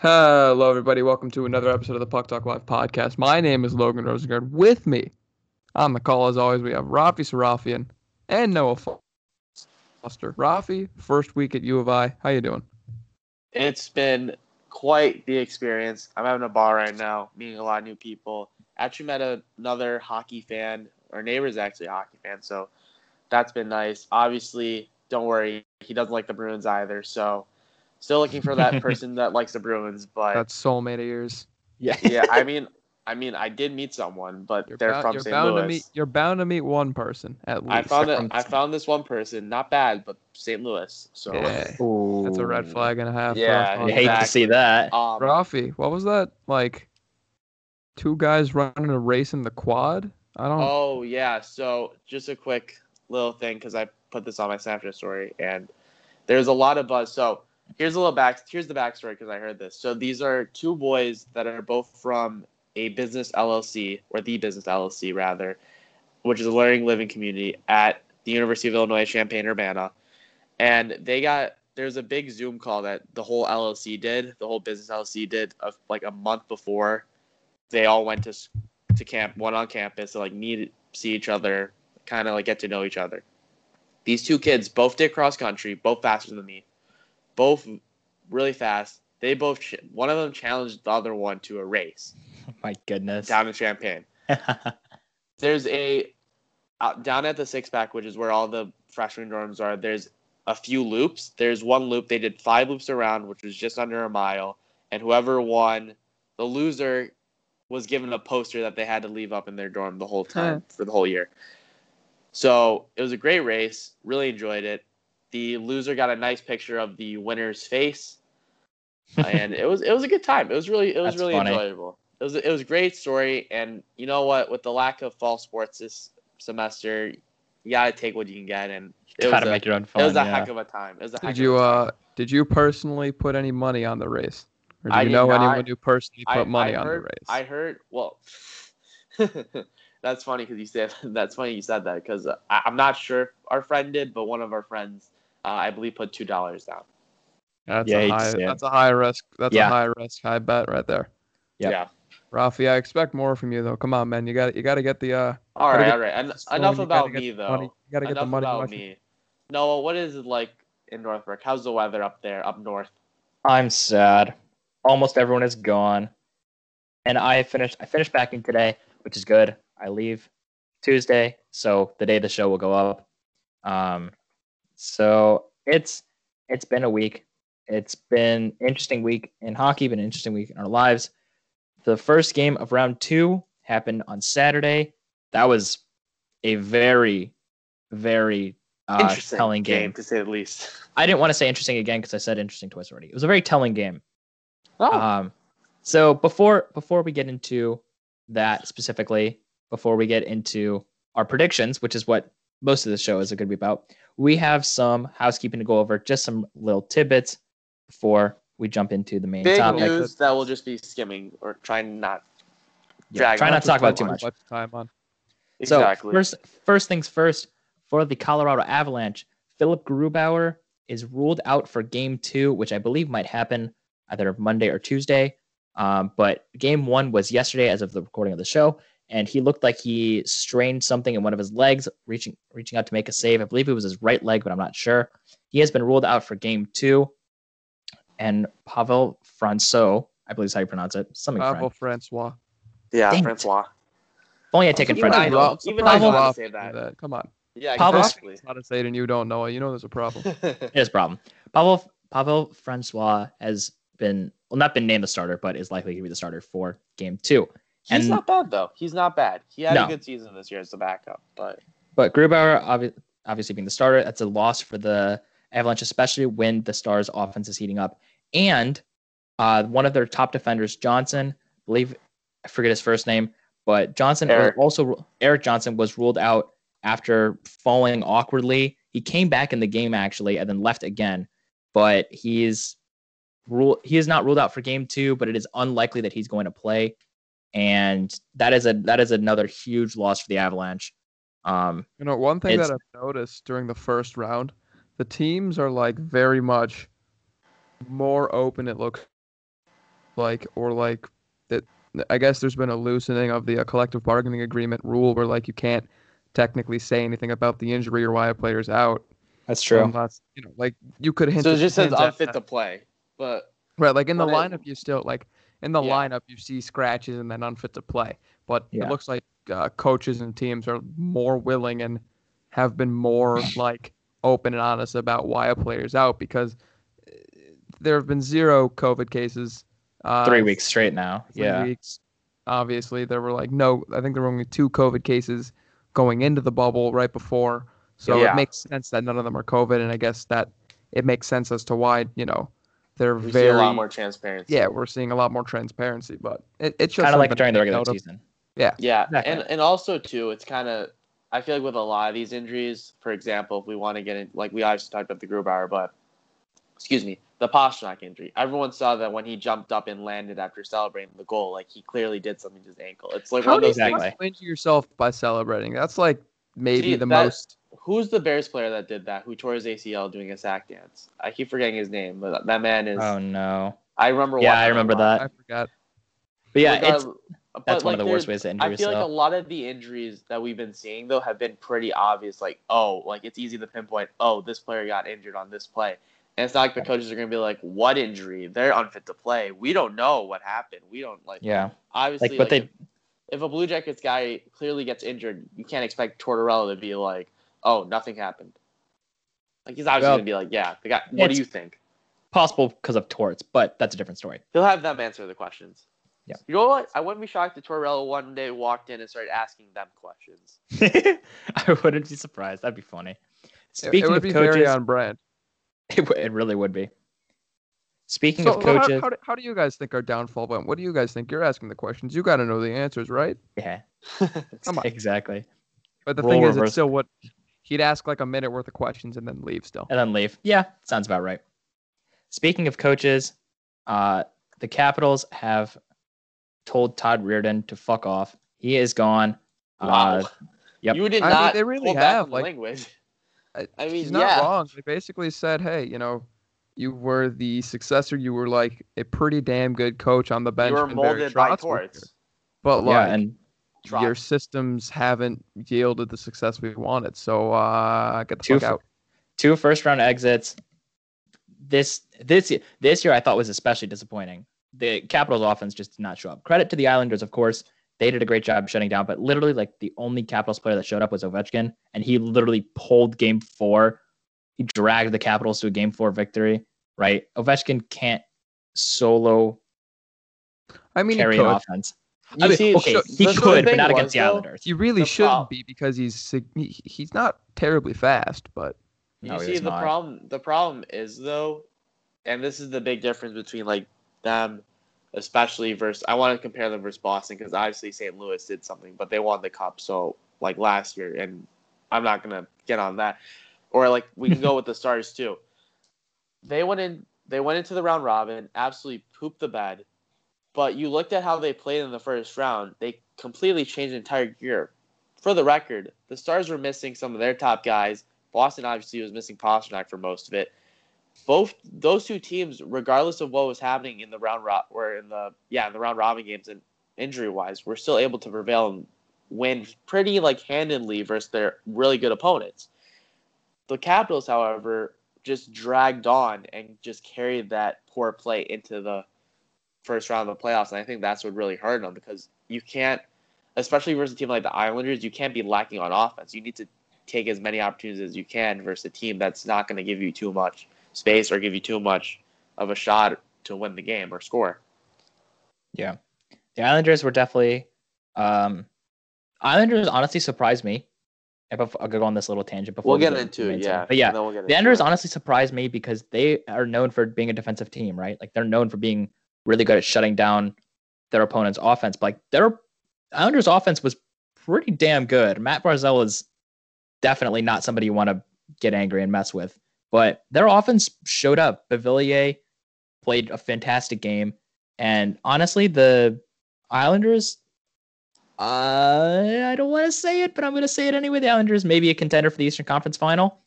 Hello, everybody. Welcome to another episode of the Puck Talk Live podcast. My name is Logan Rosengard. With me on the call, as always, we have Rafi Sarafian and Noah Foster. Rafi, first week at U of I. How you doing? It's been quite the experience. I'm having a bar right now, meeting a lot of new people. Actually met another hockey fan. Our neighbor's actually a hockey fan, so that's been nice. Obviously, don't worry, he doesn't like the Bruins either. So, still looking for that person that likes the Bruins. But That's soulmate of yours. Yeah. yeah, I mean, I mean, I did meet someone, but You're, they're bound, from you're St. bound Louis. to meet. You're bound to meet one person at least. I found it. I found this one person, not bad, but St. Louis. So, Yeah, Ooh. that's a red flag and a half. for Yeah, us. You hate to see that. um, Rafi, what was that like? Two guys running a race in the quad. I don't. Oh yeah. So just a quick little thing because I put this on my Snapchat story, and there's a lot of buzz. So here's a little back. Here's the backstory because I heard this. So these are two boys that are both from a business LLC or the business LLC rather, which is a learning living community at the University of Illinois Champaign Urbana, and they got. There's a big Zoom call that the whole LLC did, the whole business LLC did, of like a month before they all went to to camp, one on campus to like meet, see each other, kind of like get to know each other. These two kids both did cross country, both faster than me, both really fast. They both one of them challenged the other one to a race My goodness. down in Champaign. There's a out, down at the six pack, which is where all the freshman dorms are. There's a few loops. There's one loop they did five loops around, which was just under a mile, and whoever won, the loser was given a poster that they had to leave up in their dorm the whole time for the whole year. So it was a great race. Really enjoyed it. The loser got a nice picture of the winner's face, and it was it was a good time. It was really it was That's really funny. enjoyable. It was it was a great story, and you know what? With the lack of fall sports this semester, you gotta take what you can get, and it was Gotta a, make your own it fun. was a yeah. heck of a time. It was a heck Did of you a time. uh did you personally put any money on the race? Or do I you did know not. anyone who personally put I, money I on heard, the race? I heard. Well, that's funny because you said that's funny you said that because uh, I- I'm not sure if our friend did, but one of our friends, uh, I believe, put two dollars down. that's Yeah, a high see that's a high risk that's Yeah. a high risk, high bet right there. Yep. Yeah. Rafi, I expect more from you though. Come on, man. You got you gotta get the uh All Gotta right, get all right. En- this going, enough about me though. money- you gotta get the enough money about watching. me. Noah, what is it like in Northbrook? How's the weather up there, up north? I'm sad. Almost everyone is gone. And I finished I finished packing today, which is good. I leave Tuesday, so the day the show will go up. Um so it's it's been a week. It's been interesting week in hockey, been an interesting week in our lives. The first game of round two happened on Saturday. That was a very, very uh, Interesting telling game. to say the least. I didn't want to say interesting again because I said interesting twice already. It was a very telling game. Oh, Um, so before before we get into that specifically, before we get into our predictions, which is what most of the show is going to be about, we have some housekeeping to go over, just some little tidbits before we jump into the main big topic. news that we'll just be skimming or trying not. Yeah, try not to talk about too Much much. time on. Exactly. So first, first things first. For the Colorado Avalanche, Philipp Grubauer is ruled out for Game Two, which I believe might happen either Monday or Tuesday. Um, but Game One was yesterday, as of the recording of the show, and he looked like he strained something in one of his legs, reaching reaching out to make a save. I believe it was his right leg, but I'm not sure. He has been ruled out for Game Two. And Pavel Francois, I believe is how you pronounce it. Something Pavel French. Francois. yeah, Dang it. Francois. If only I'd taken Even French. I know. Surprised Even Rafi I know how to say knew that. Come on. Yeah, Pavel's- exactly. How to say it and you don't know it. You know there's a problem. Here's a problem. Pavel Pavel Francois has been well not been named the starter, but is likely to be the starter for game two. He's And- not bad though. He's not bad. He had No. a good season this year as the backup, but But Grubauer obvi- obviously being the starter, that's a loss for the Avalanche, especially when the Stars offense is heating up. And uh, one of their top defenders, Johnson, I believe I forget his first name, but Johnson Erik. also Erik Johnson was ruled out after falling awkwardly. He came back in the game actually and then left again, but he's rule he is not ruled out for game two, but it is unlikely that he's going to play. And that is a that is another huge loss for the Avalanche. Um, You know, one thing that I've noticed during the first round, the teams are like very much more open. It looks like or like that. I guess there's been a loosening of the uh, collective bargaining agreement rule where like you can't technically say anything about the injury or why a player's out. That's true. Unless, you know, like you could hint. So it just says unfit to play. But Right, like in the But it- lineup, you still like in the Yeah. lineup you see scratches and then unfit to play. But Yeah. it looks like uh, coaches and teams are more willing and have been more like open and honest about why a player's out because uh, there have been zero COVID cases. Uh, Three weeks straight now. three Yeah. weeks. Obviously, there were like no. I think there were only two COVID cases going into the bubble right before. So Yeah. it makes sense that none of them are COVID, and I guess that it makes sense as to why you know they're we very see a lot more transparency. yeah, we're seeing a lot more transparency, but it, it's just Kind of like during the regular note of- season. Yeah, Exactly. and and also too, it's kind of I feel like with a lot of these injuries, for example, if we want to get in, like we obviously talked about the Grubauer, but excuse me, the Pastrnak injury. Everyone saw that when he jumped up and landed after celebrating the goal, like he clearly did something to his ankle. It's like How one of do you those Exactly. things. how do you injure yourself by celebrating? That's like maybe See, the that- most. Who's the Bears player that did that? Who tore his ACL doing a sack dance? I keep forgetting his name, but that man is. Oh no. I remember. Yeah, I remember that. I forgot. But yeah, uh, it's Regardless- but, that's one like, of the worst ways to injure yourself. I feel like a lot of the injuries that we've been seeing though have been pretty obvious. Like, oh, like it's easy to pinpoint. Oh, this player got injured on this play, and it's not like the coaches are gonna be like, "What injury? They're unfit to play. We don't know what happened. We don't like." yeah. Obviously, Like, but like, they if, if a Blue Jackets guy clearly gets injured, you can't expect Tortorella to be like, "Oh, nothing happened." Like he's obviously Well, gonna be like, "Yeah, the guy. What do you think?" possible because of torts, but that's a different story. He'll have them answer the questions. Yeah. You know what? I wouldn't be shocked if Tortorella one day walked in and started asking them questions. I wouldn't be surprised. That'd be funny. It- Speaking it would of be coaches, very on brand. it, w- it really would be. Speaking So of how- coaches, how, do, how do you guys think our downfall went? What do you guys think? You're asking the questions. You got to know the answers, right? yeah, Come on. exactly, But the Role thing is, it's still what he'd ask like a minute worth of questions and then leave still. and then leave. Yeah, sounds about right. Speaking of coaches, uh, the Capitals have told Todd Reirden to fuck off. He is gone. Wow. Uh, Yep. You did I mean, not. they really have, like- language. I- I mean, He's not yeah. wrong. They basically said, "Hey, you know, you were the successor. You were like a pretty damn good coach on the bench. You were when Barry molded by Trotz was here. torts. But like, yeah, and your systems haven't yielded the success we wanted. So uh, get the Two fuck out. two first round exits. This this year, this year I thought was especially disappointing. The Capitals offense just did not show up. Credit to the Islanders, of course. They did a great job shutting down, but literally like the only Capitals player that showed up was Ovechkin, and he literally pulled game four. He dragged the Capitals to a game four victory, right? Ovechkin can't solo I mean, carry an offense. You I mean, see, okay, he the- the could, but thing not was, against the though, Islanders. He really The shouldn't prob- be because he's he's not terribly fast, but You No, he see, the not. problem the problem is though, and this is the big difference between like them, especially versus. I want to compare them versus Boston because obviously St. Louis did something, but they won the cup. So like last year, and I'm not gonna get on that. Or like we can go with the Stars too. They went in. They went into the round robin, absolutely pooped the bed. But you looked at how they played in the first round. They completely changed the entire gear. For the record, the Stars were missing some of their top guys. Boston obviously was missing Pastrnak for most of it. Both those two teams, regardless of what was happening in the round rob or in the yeah in the round robin games and injury wise, were still able to prevail and win pretty like handedly versus their really good opponents. The Capitals, however, just dragged on and just carried that poor play into the first round of the playoffs, and I think that's what really hurt them because you can't, especially versus a team like the Islanders, you can't be lacking on offense. You need to take as many opportunities as you can versus a team that's not going to give you too much space or give you too much of a shot to win the game or score. Yeah. The Islanders were definitely um Islanders honestly surprised me. If I'll I'll go on this little tangent before We'll we get go into it, main yeah. But yeah, we'll the into Islanders it. honestly surprised me because they are known for being a defensive team, right? Like they're known for being really good at shutting down their opponent's offense. But like their Islanders offense was pretty damn good. Matt Barzal is definitely not somebody you want to get angry and mess with. But their offense showed up. Beauvillier played a fantastic game. And honestly, the Islanders, uh, I don't want to say it, but I'm going to say it anyway. The Islanders may be a contender for the Eastern Conference Final.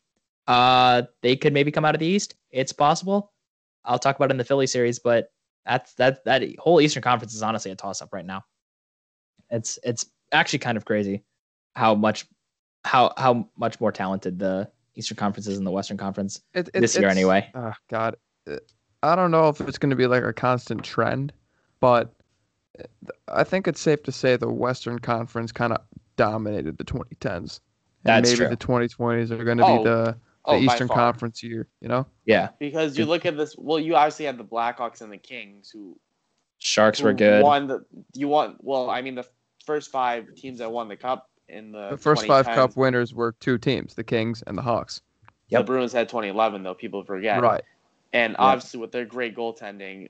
Uh, they could maybe come out of the East. It's possible. I'll talk about it in the Philly series, but That's that that whole Eastern Conference is honestly a toss up right now. It's it's actually kind of crazy how much how how much more talented the Eastern Conference is in the Western Conference It, it, this year anyway. Oh God, Uh, I don't know if it's going to be like a constant trend, but uh, I think it's safe to say the Western Conference kind of dominated the 2010s. And That's maybe true. the 2020s are going to Oh, be the, the Oh, Eastern. Conference year. You know, Yeah, Because you look at this. Well, you obviously had the Blackhawks and the Kings who Sharks were good. Won the you want well, I mean the first five teams that won the cup in the the first five Cup winners were two teams, the Kings and the Hawks. The Bruins had 2011 though. People forget. Right. And obviously, with their great goaltending,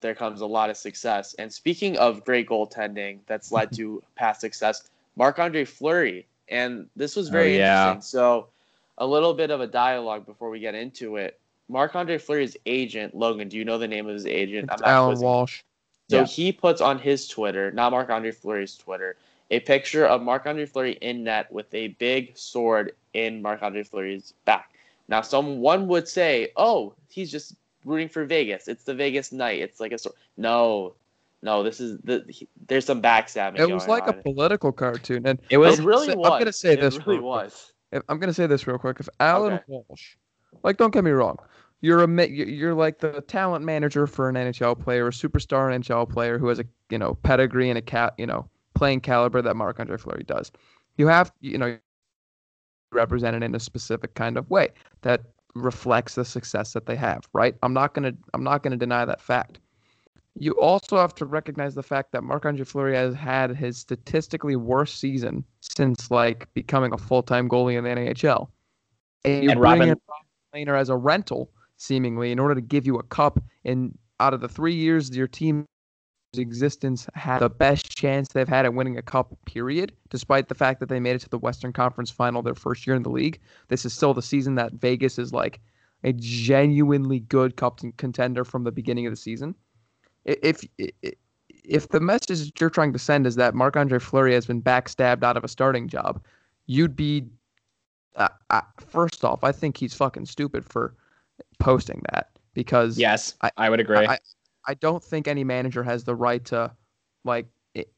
there comes a lot of success. And speaking of great goaltending, that's led to past success. Marc Andre Fleury, and this was Oh, very yeah. interesting. So, a little bit of a dialogue before we get into it. Marc Andre Fleury's agent, Logan. Do you know the name of his agent? It's not Allan quizzing. Walsh. So Yeah. he puts on his Twitter, not Marc Andre Fleury's Twitter, a picture of Marc Andre Fleury in net with a big sword in Marc Andre Fleury's back. Now, someone would say, "Oh, he's just rooting for Vegas. It's the Vegas night. It's like a sword." No, no, this is the. he- there's some backstabbing. It was going like a on. political cartoon, and It was It really I'm was. gonna say It this really was. If, I'm gonna say this real quick. If Allan Okay. Walsh, like, don't get me wrong, you're a you- you're like the talent manager for an NHL player, a superstar NHL player who has a you know pedigree and a cat you know playing caliber that Marc Andre Fleury does. You have you know represented in a specific kind of way that reflects the success that they have. Right? I'm not gonna I'm not gonna deny that fact. You also have to recognize the fact that Marc Andre Fleury has had his statistically worst season since like becoming a full time goalie in the NHL. And you And bring Robin- in Robin Lehner as a rental, seemingly, in order to give you a cup. And out of the three years your team's existence had the best chance they've had at winning a cup, period, despite the fact that they made it to the Western Conference final their first year in the league. This is still the season that Vegas is like a genuinely good cup contender from the beginning of the season if if the message that you're trying to send is that Marc Andre Fleury has been backstabbed out of a starting job, you'd be uh, uh, first off, I think he's fucking stupid for posting that because yes, I- I, would agree. I, I don't think any manager has the right to like it,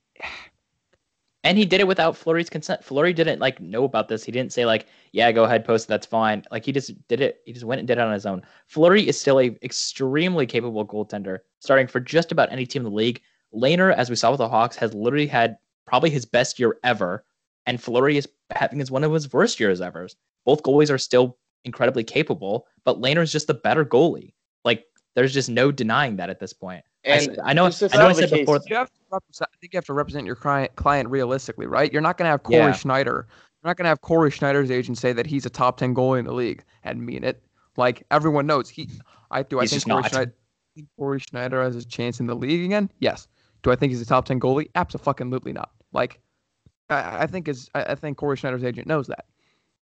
and he did it without Fleury's consent. Fleury didn't like know about this. He didn't say like, "Yeah, go ahead, post. That's fine." Like he just did it. He just went and did it on his own. Fleury is still a extremely capable goaltender, starting for just about any team in the league. Lehner, as we saw with the Hawks, has literally had probably his best year ever, and Fleury is having his one of his worst years ever. Both goalies are still incredibly capable, but Lehner is just the better goalie. Like there's just no denying that at this point. And I, know. I know. I said case- before. you have to I think you have to represent your client client realistically, right? You're not gonna have Cory Yeah. Schneider. You're not gonna have Cory Schneider's agent say that he's a top ten goalie in the league and mean it. Like everyone knows, he. I do. I think Cory not. Schneider. Cory Schneider has a chance in the league again? Yes. Do I think he's a top ten goalie? Absolutely not. Like, I, I think is I, I think Cory Schneider's agent knows that.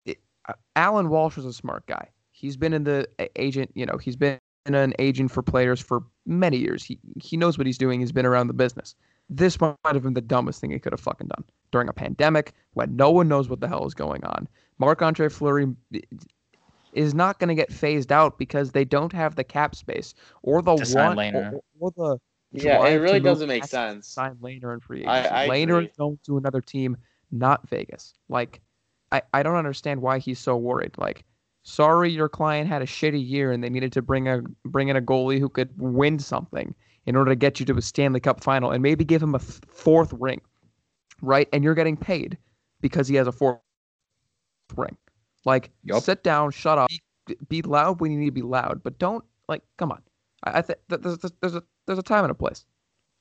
It, uh, Allan Walsh is a smart guy. He's been in the a- agent. You know, he's been an agent for players for many years. He he knows what he's doing. He's been around the business. This might have been the dumbest thing he could have fucking done during a pandemic when no one knows what the hell is going on. Marc Andre Fleury is not going to get phased out because they don't have the cap space or the one sign or, or the Yeah, it really doesn't make sense. Sign Lehner and free I- agency. I Lehner agree. is going to another team, not Vegas. Like, I, I don't understand why he's so worried. Like, sorry, your client had a shitty year and they needed to bring a bring in a goalie who could win something in order to get you to a Stanley Cup final and maybe give him a f- fourth ring, right? And you're getting paid because he has a fourth ring. Like, Yup. sit down, shut up, be, be loud when you need to be loud, but don't like, come on. I, I think that there's, there's a there's a time and a place.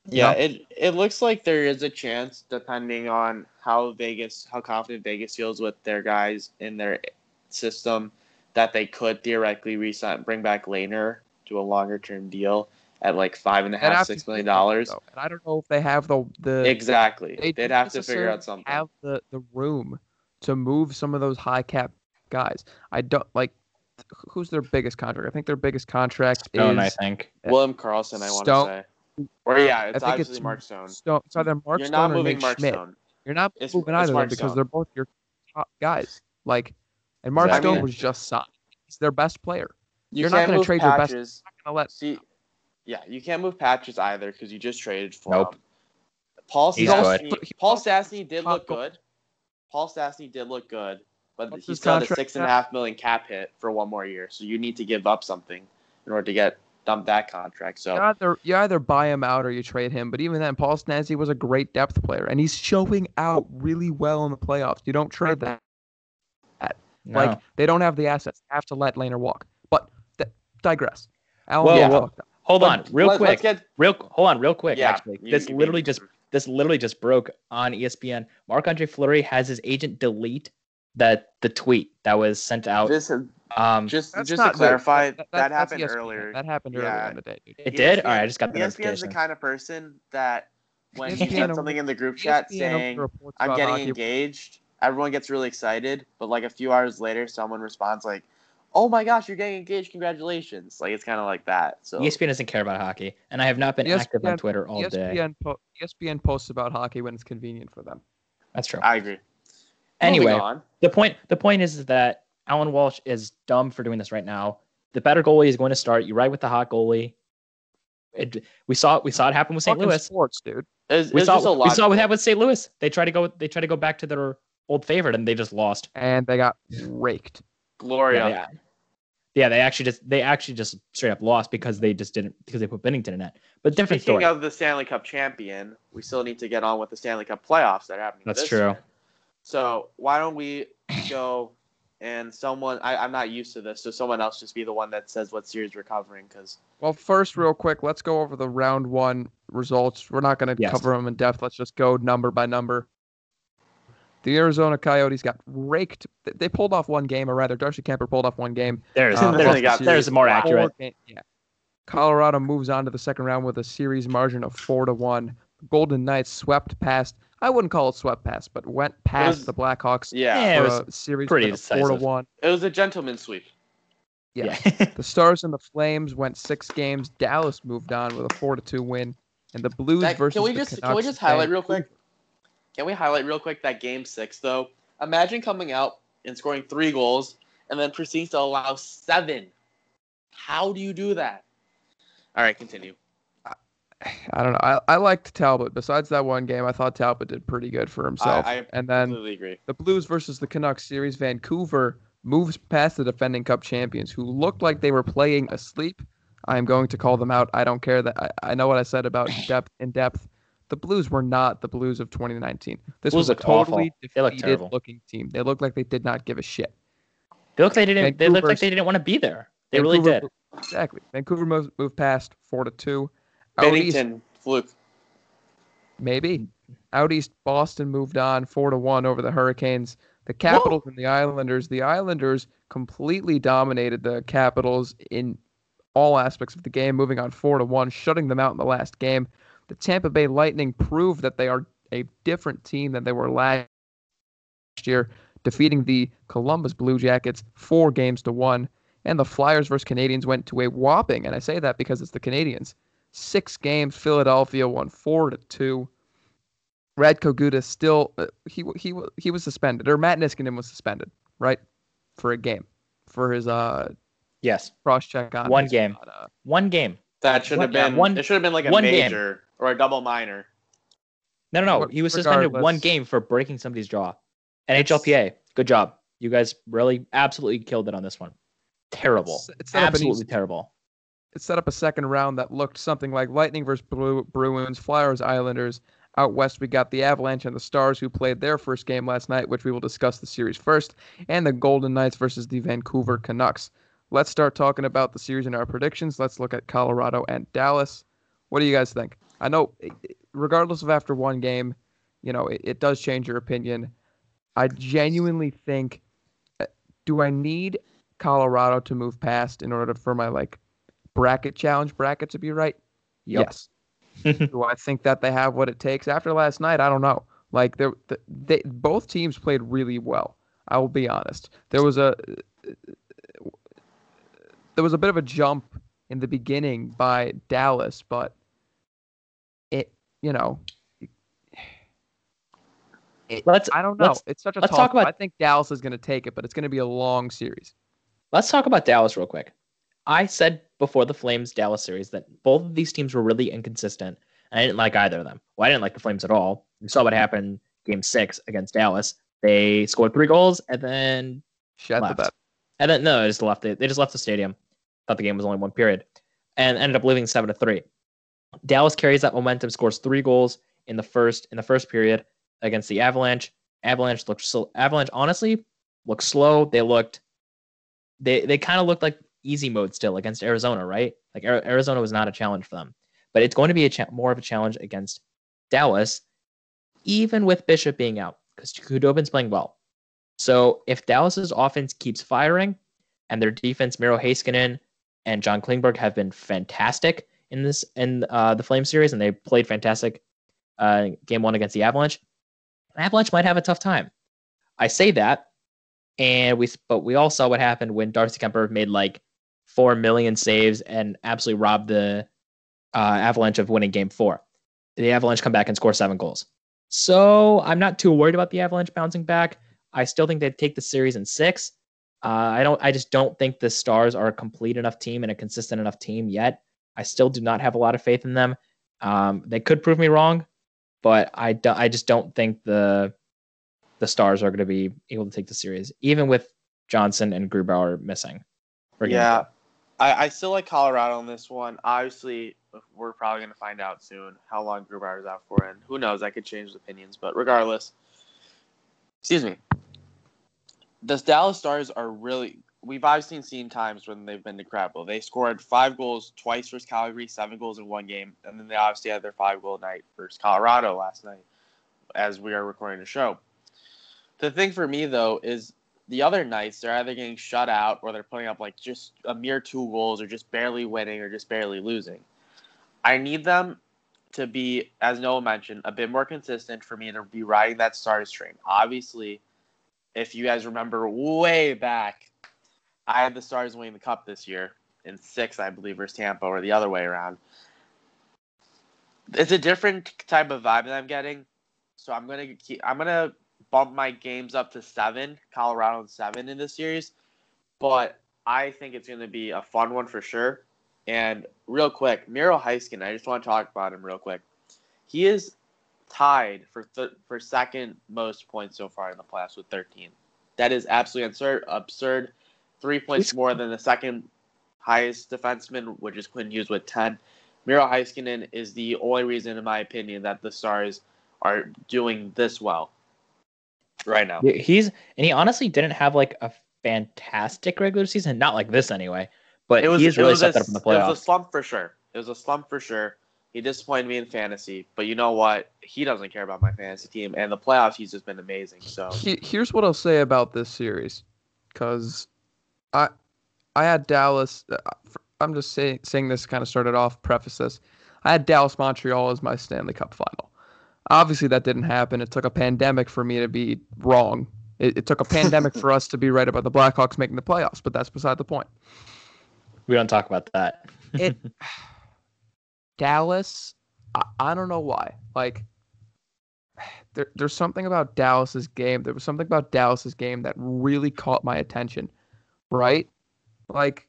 Yeah, No. it it looks like there is a chance, depending on how Vegas, how confident Vegas feels with their guys in their system, that they could theoretically resign, bring back Lehner to a longer term deal at like five and a They'd half, have six to million figure it out, dollars. And I don't know if they have the the Exactly, they they'd have to figure out necessarily something. Have the the room to move some of those high cap guys. I don't like. Who's their biggest contract? I think their biggest contract is Stone, I think. William Karlsson, I want to Stone- say. Or yeah, it's think obviously it's Mark Stone. Stone. It's either Mark You're Stone not or moving Nick Mark Schmidt. Stone. You're not It's- moving it's either of Mark them because Stone. they're both your top guys. Like, and Mark Exactly. Stone was just signed. He's their best player. You You're not gonna move trade your best- Patches. Not gonna let See, Yeah, you can't move Patches either because you just traded for Nope. him. Paul He's Stastny. Paul Stastny did look good. Paul Stastny did look good, but What's he his still had a contract six and a now? half million cap hit for one more year. So you need to give up something in order to get dump that contract. So You either you either buy him out or you trade him. But even then, Paul Stastny was a great depth player, and he's showing out really well in the playoffs. You don't trade that. No. Like they don't have the assets. They have to let Lehner walk. But th- digress. Alan Whoa, Moore whoa. hold on, real let- quick. Let's get Real, hold on, real quick. yeah. actually, you- this you literally beat just this literally just broke on ESPN. Marc Andre Fleury has his agent delete that the tweet that was sent out. this. is- Um, Just just to clarify, That- that, that- happened ESPN. earlier. That happened earlier Yeah. in the day. dude. it did. All right, I just got the ESPN's the kind of person that when he ESPN said only- something in the group chat ESPN saying I'm getting engaged, everyone gets really excited, but like a few hours later, someone responds like, "Oh my gosh, you're getting engaged! Congratulations!" Like it's kind of like that. So ESPN doesn't care about hockey, and I have not been active on Twitter all day. ESPN, po- ESPN posts about hockey when it's convenient for them. That's true. I agree. Anyway, the point the point is that Allan Walsh is dumb for doing this right now. The better goalie is going to start. You ride with the hot goalie. It, we saw we saw it happen with St. Louis. sports, dude. It's, We it's saw just a we saw what happened with St. Louis. They try to go they try to go back to their old favorite and they just lost. And they got raked. Gloria. Yeah, they, yeah, they actually just they actually just straight up lost because they just didn't because they put Binnington in net. But different Speaking story. of the Stanley Cup champion, we still need to get on with the Stanley Cup playoffs that are happening. That's this true. year. So why don't we go and someone I, I'm not used to this, so someone else just be the one that says what series we're covering because Well, first, real quick, let's go over the round one results. We're not going to Yes. cover them in depth. Let's just go number by number. The Arizona Coyotes got raked. They- They pulled off one game, or rather, Darcy Kuemper pulled off one game. There's Uh, They there's, got there's more accurate. Four yeah. Colorado moves on to the second round with a series margin of four to one. Golden Knights swept past. I wouldn't call it swept past, but went past was- the Blackhawks yeah, Yeah, it was a series pretty with a four to one. it was a gentleman's sweep. Yeah. The Stars and the Flames went six games. Dallas moved on with a four to two win, and the Blues That- versus can we the just can we just highlight real quick? Can we highlight real quick that game six though? Imagine coming out and scoring three goals and then proceeding to allow seven. How do you do that? All right, continue. I don't know. I, I liked Talbot. Besides that one game, I thought Talbot did pretty good for himself. I and then completely agree. the Blues versus the Canucks series, Vancouver moves past the defending Cup champions, who looked like they were playing asleep. I am going to call them out. I don't care that I, I know what I said about depth in depth. The Blues were not the Blues of 2019. This Blues was a looked awful. totally They defeated looking team. They looked like they did not give a shit. They looked like they didn't. They looked like they didn't want to be there. They really did. Exactly. Vancouver moved, moved past four to two. Out east, fluke. maybe. Out east, Boston moved on four to one over the Hurricanes. The Capitals and the Islanders. The Islanders completely dominated the Capitals in all aspects of the game, moving on four to one, shutting them out in the last game. The Tampa Bay Lightning proved that they are a different team than they were last year, defeating the Columbus Blue Jackets four games to one. And the Flyers versus Canadiens went to a whopping, and I say that because it's the Canadiens. Six games. Philadelphia won four to two. Radko Gudas still uh, he he he was suspended, or Matt Niskanen was suspended, right, for a game, for his uh Yes, cross check on One game. on, uh, one game. That should have One- yeah, been one- It should have been like a one game. Major or a double minor. No, no, no. He was suspended one game for breaking somebody's jaw. NHLPA, good job. You guys really absolutely killed it on this one. Terrible. It's- it's set up an Absolutely easy- terrible. it set up a second round that looked something like Lightning versus Bru- Bruins, Flyers, Islanders. Out west, we got the Avalanche and the Stars, who played their first game last night, which we will discuss the series first, and the Golden Knights versus the Vancouver Canucks. Let's start talking about the series and our predictions. Let's look at Colorado and Dallas. What do you guys think? I know, eh, regardless of after one game, you know, it, it does change your opinion. I genuinely think, uh, do I need Colorado to move past in order for my like bracket challenge bracket to be right? Yep. Yes. Do I think that they have what it takes after last night? I don't know. Like they, they both teams played really well. I will be honest. There was a there was a bit of a jump in the beginning by Dallas, but it you know Let's I don't know. It's such a let's tough. talk about- I think Dallas is going to take it, but it's going to be a long series. let's talk about Dallas real quick. I said before the Flames Dallas series that both of these teams were really inconsistent. And I didn't like either of them. Well, I didn't like the Flames at all. We saw what happened game six against Dallas. They scored three goals and then the left. bed. And then no, they just left. They, they just left the stadium. Thought the game was only one period, and ended up losing seven to three. Dallas carries that momentum, scores three goals in the first in the first period against the Avalanche. Avalanche looked so. Avalanche honestly looked slow. They looked. They they kind of looked like easy mode still against Arizona, right? Like Arizona was not a challenge for them, but it's going to be a cha- more of a challenge against Dallas, even with Bishop being out because Khudobin's playing well. So if Dallas's offense keeps firing, and their defense, Miro Heiskanen and John Klingberg have been fantastic in this in uh, the Flame series, and they played fantastic uh, game one against the Avalanche. Avalanche might have a tough time. I say that, and we but we all saw what happened when Darcy Kuemper made like four million saves and absolutely robbed the uh, Avalanche of winning Game Four. The Avalanche come back and score seven goals. So I'm not too worried about the Avalanche bouncing back. I still think they'd take the series in six. Uh, I don't. I just don't think the Stars are a complete enough team and a consistent enough team yet. I still do not have a lot of faith in them. Um, they could prove me wrong, but I do, I just don't think the the Stars are going to be able to take the series, even with Johnson and Grubauer missing. Yeah, I, I still like Colorado on this one. Obviously, we're probably going to find out soon how long Grubauer is out for, and who knows? I could change opinions, but regardless, excuse me. The Dallas Stars are really. We've obviously seen times when they've been incredible. They scored five goals twice versus Calgary, seven goals in one game, and then they obviously had their five goal night versus Colorado last night, as we are recording the show. The thing for me though is the other nights they're either getting shut out or they're putting up like just a mere two goals or just barely winning or just barely losing. I need them to be, as Noah mentioned, a bit more consistent for me to be riding that Stars train. Obviously, if you guys remember way back, I had the Stars winning the cup this year in six, I believe, versus Tampa, or the other way around. It's a different type of vibe that I'm getting, so I'm gonna keep. I'm gonna bump my games up to seven, Colorado and seven in this series. But I think it's to be a fun one for sure. And real quick, Miro Heiskanen, I just want to talk about him real quick. He is tied for th- for second most points so far in the playoffs with 13. That is absolutely absurd. Absurd. Three points He's- more than the second highest defenseman, which is Quinn Hughes with 10. Miro Heiskanen is the only reason, in my opinion, that the Stars are doing this well right now. He's and he honestly didn't have like a fantastic regular season, not like this anyway. But it was, he is it really was stepped a, up in the playoffs. It was a slump for sure. It was a slump for sure. He disappointed me in fantasy, but you know what? He doesn't care about my fantasy team, and the playoffs he's just been amazing. So He- here's what I'll say about this series, because I I had Dallas. uh, I'm just saying saying this kind of started off. Preface this. I had Dallas Montreal as my Stanley Cup final. Obviously, that didn't happen. It took a pandemic for me to be wrong. It, it took a pandemic for us to be right about the Blackhawks making the playoffs, but that's beside the point. we don't talk about that. It Dallas, I, I don't know why. Like there, there's something about Dallas's game. There was something about Dallas's game that really caught my attention. Right? Like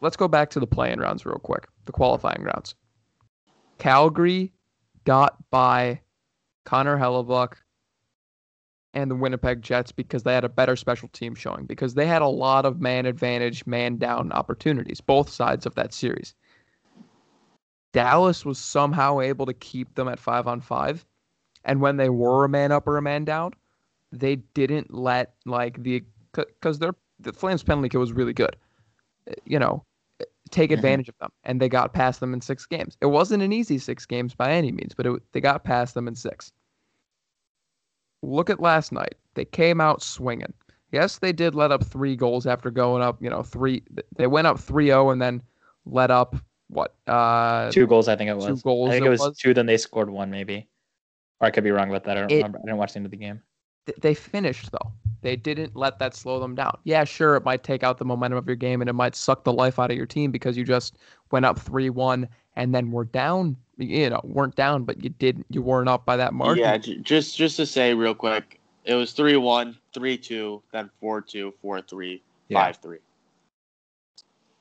let's go back to the playing rounds real quick. The qualifying rounds. Calgary got by Connor Hellebuyck and the Winnipeg Jets because they had a better special team showing because they had a lot of man advantage, man down opportunities, both sides of that series. Dallas was somehow able to keep them at five on five. And when they were a man up or a man down, they didn't let like the because their the Flames penalty kill was really good. Uh, You know, take Mhm. advantage of them, and they got past them in six games. It wasn't an easy six games by any means, but it, they got past them in six. Look at last night; they came out swinging. Yes, they did let up three goals after going up. You know, three. They went up 3-0 and then let up what? Uh, two goals, I think it was. two goals I think it it was, was? two. Then they scored one, maybe. Or I could be wrong about that. I don't It- remember. I didn't watch the end of the game. Th- they finished though. They didn't let that slow them down. Yeah, sure, it might take out the momentum of your game and it might suck the life out of your team because you just went up three one and then were down. You know, weren't down, but you didn't. You weren't up by that margin. yeah, just just to say real quick, it was 3-1, 3-2, then 4-2, 4-3, Yeah. 5-3.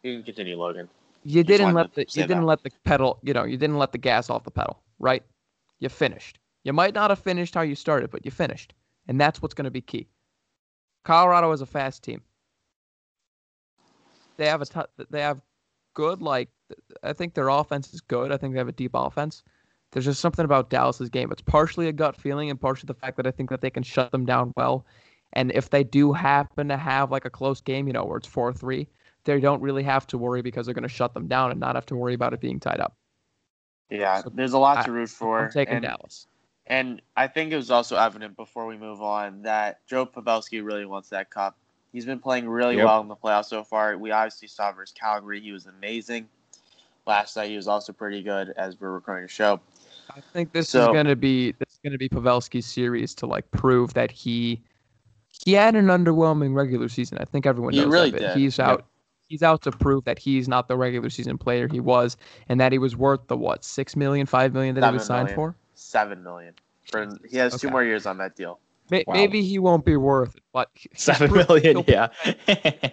You can continue, Logan. You didn't let the you didn't that. let the pedal, you know, you didn't let the gas off the pedal, right? You finished. You might not have finished how you started, but you finished. And that's what's going to be key. Colorado is a fast team. They have a t- they have good like I think their offense is good. I think they have a deep offense. There's just something about Dallas's game. It's partially a gut feeling and partially the fact that I think that they can shut them down well. And if they do happen to have like a close game, you know, where it's 4-3, they don't really have to worry because they're going to shut them down and not have to worry about it being tied up. Yeah, So, there's a lot I- to root for. I'm taking and, Dallas. And I think it was also evident before we move on that Joe Pavelski really wants that cup. He's been playing really Yep. well in the playoffs so far. We obviously saw versus Calgary. He was amazing. Last night he was also pretty good as we're recording the show. I think this is going to be this is going to be Pavelski's series to like prove that he he had an underwhelming regular season. I think everyone He knows really that, did. He's Yep. out. He's out to prove that he's not the regular season player he was, and that he was worth the what six million, five million that he was signed million. for. Seven million. For he has two more years on that deal. May- Wow. Maybe he won't be worth it, but he- he's Seven proved- million, he'll- yeah.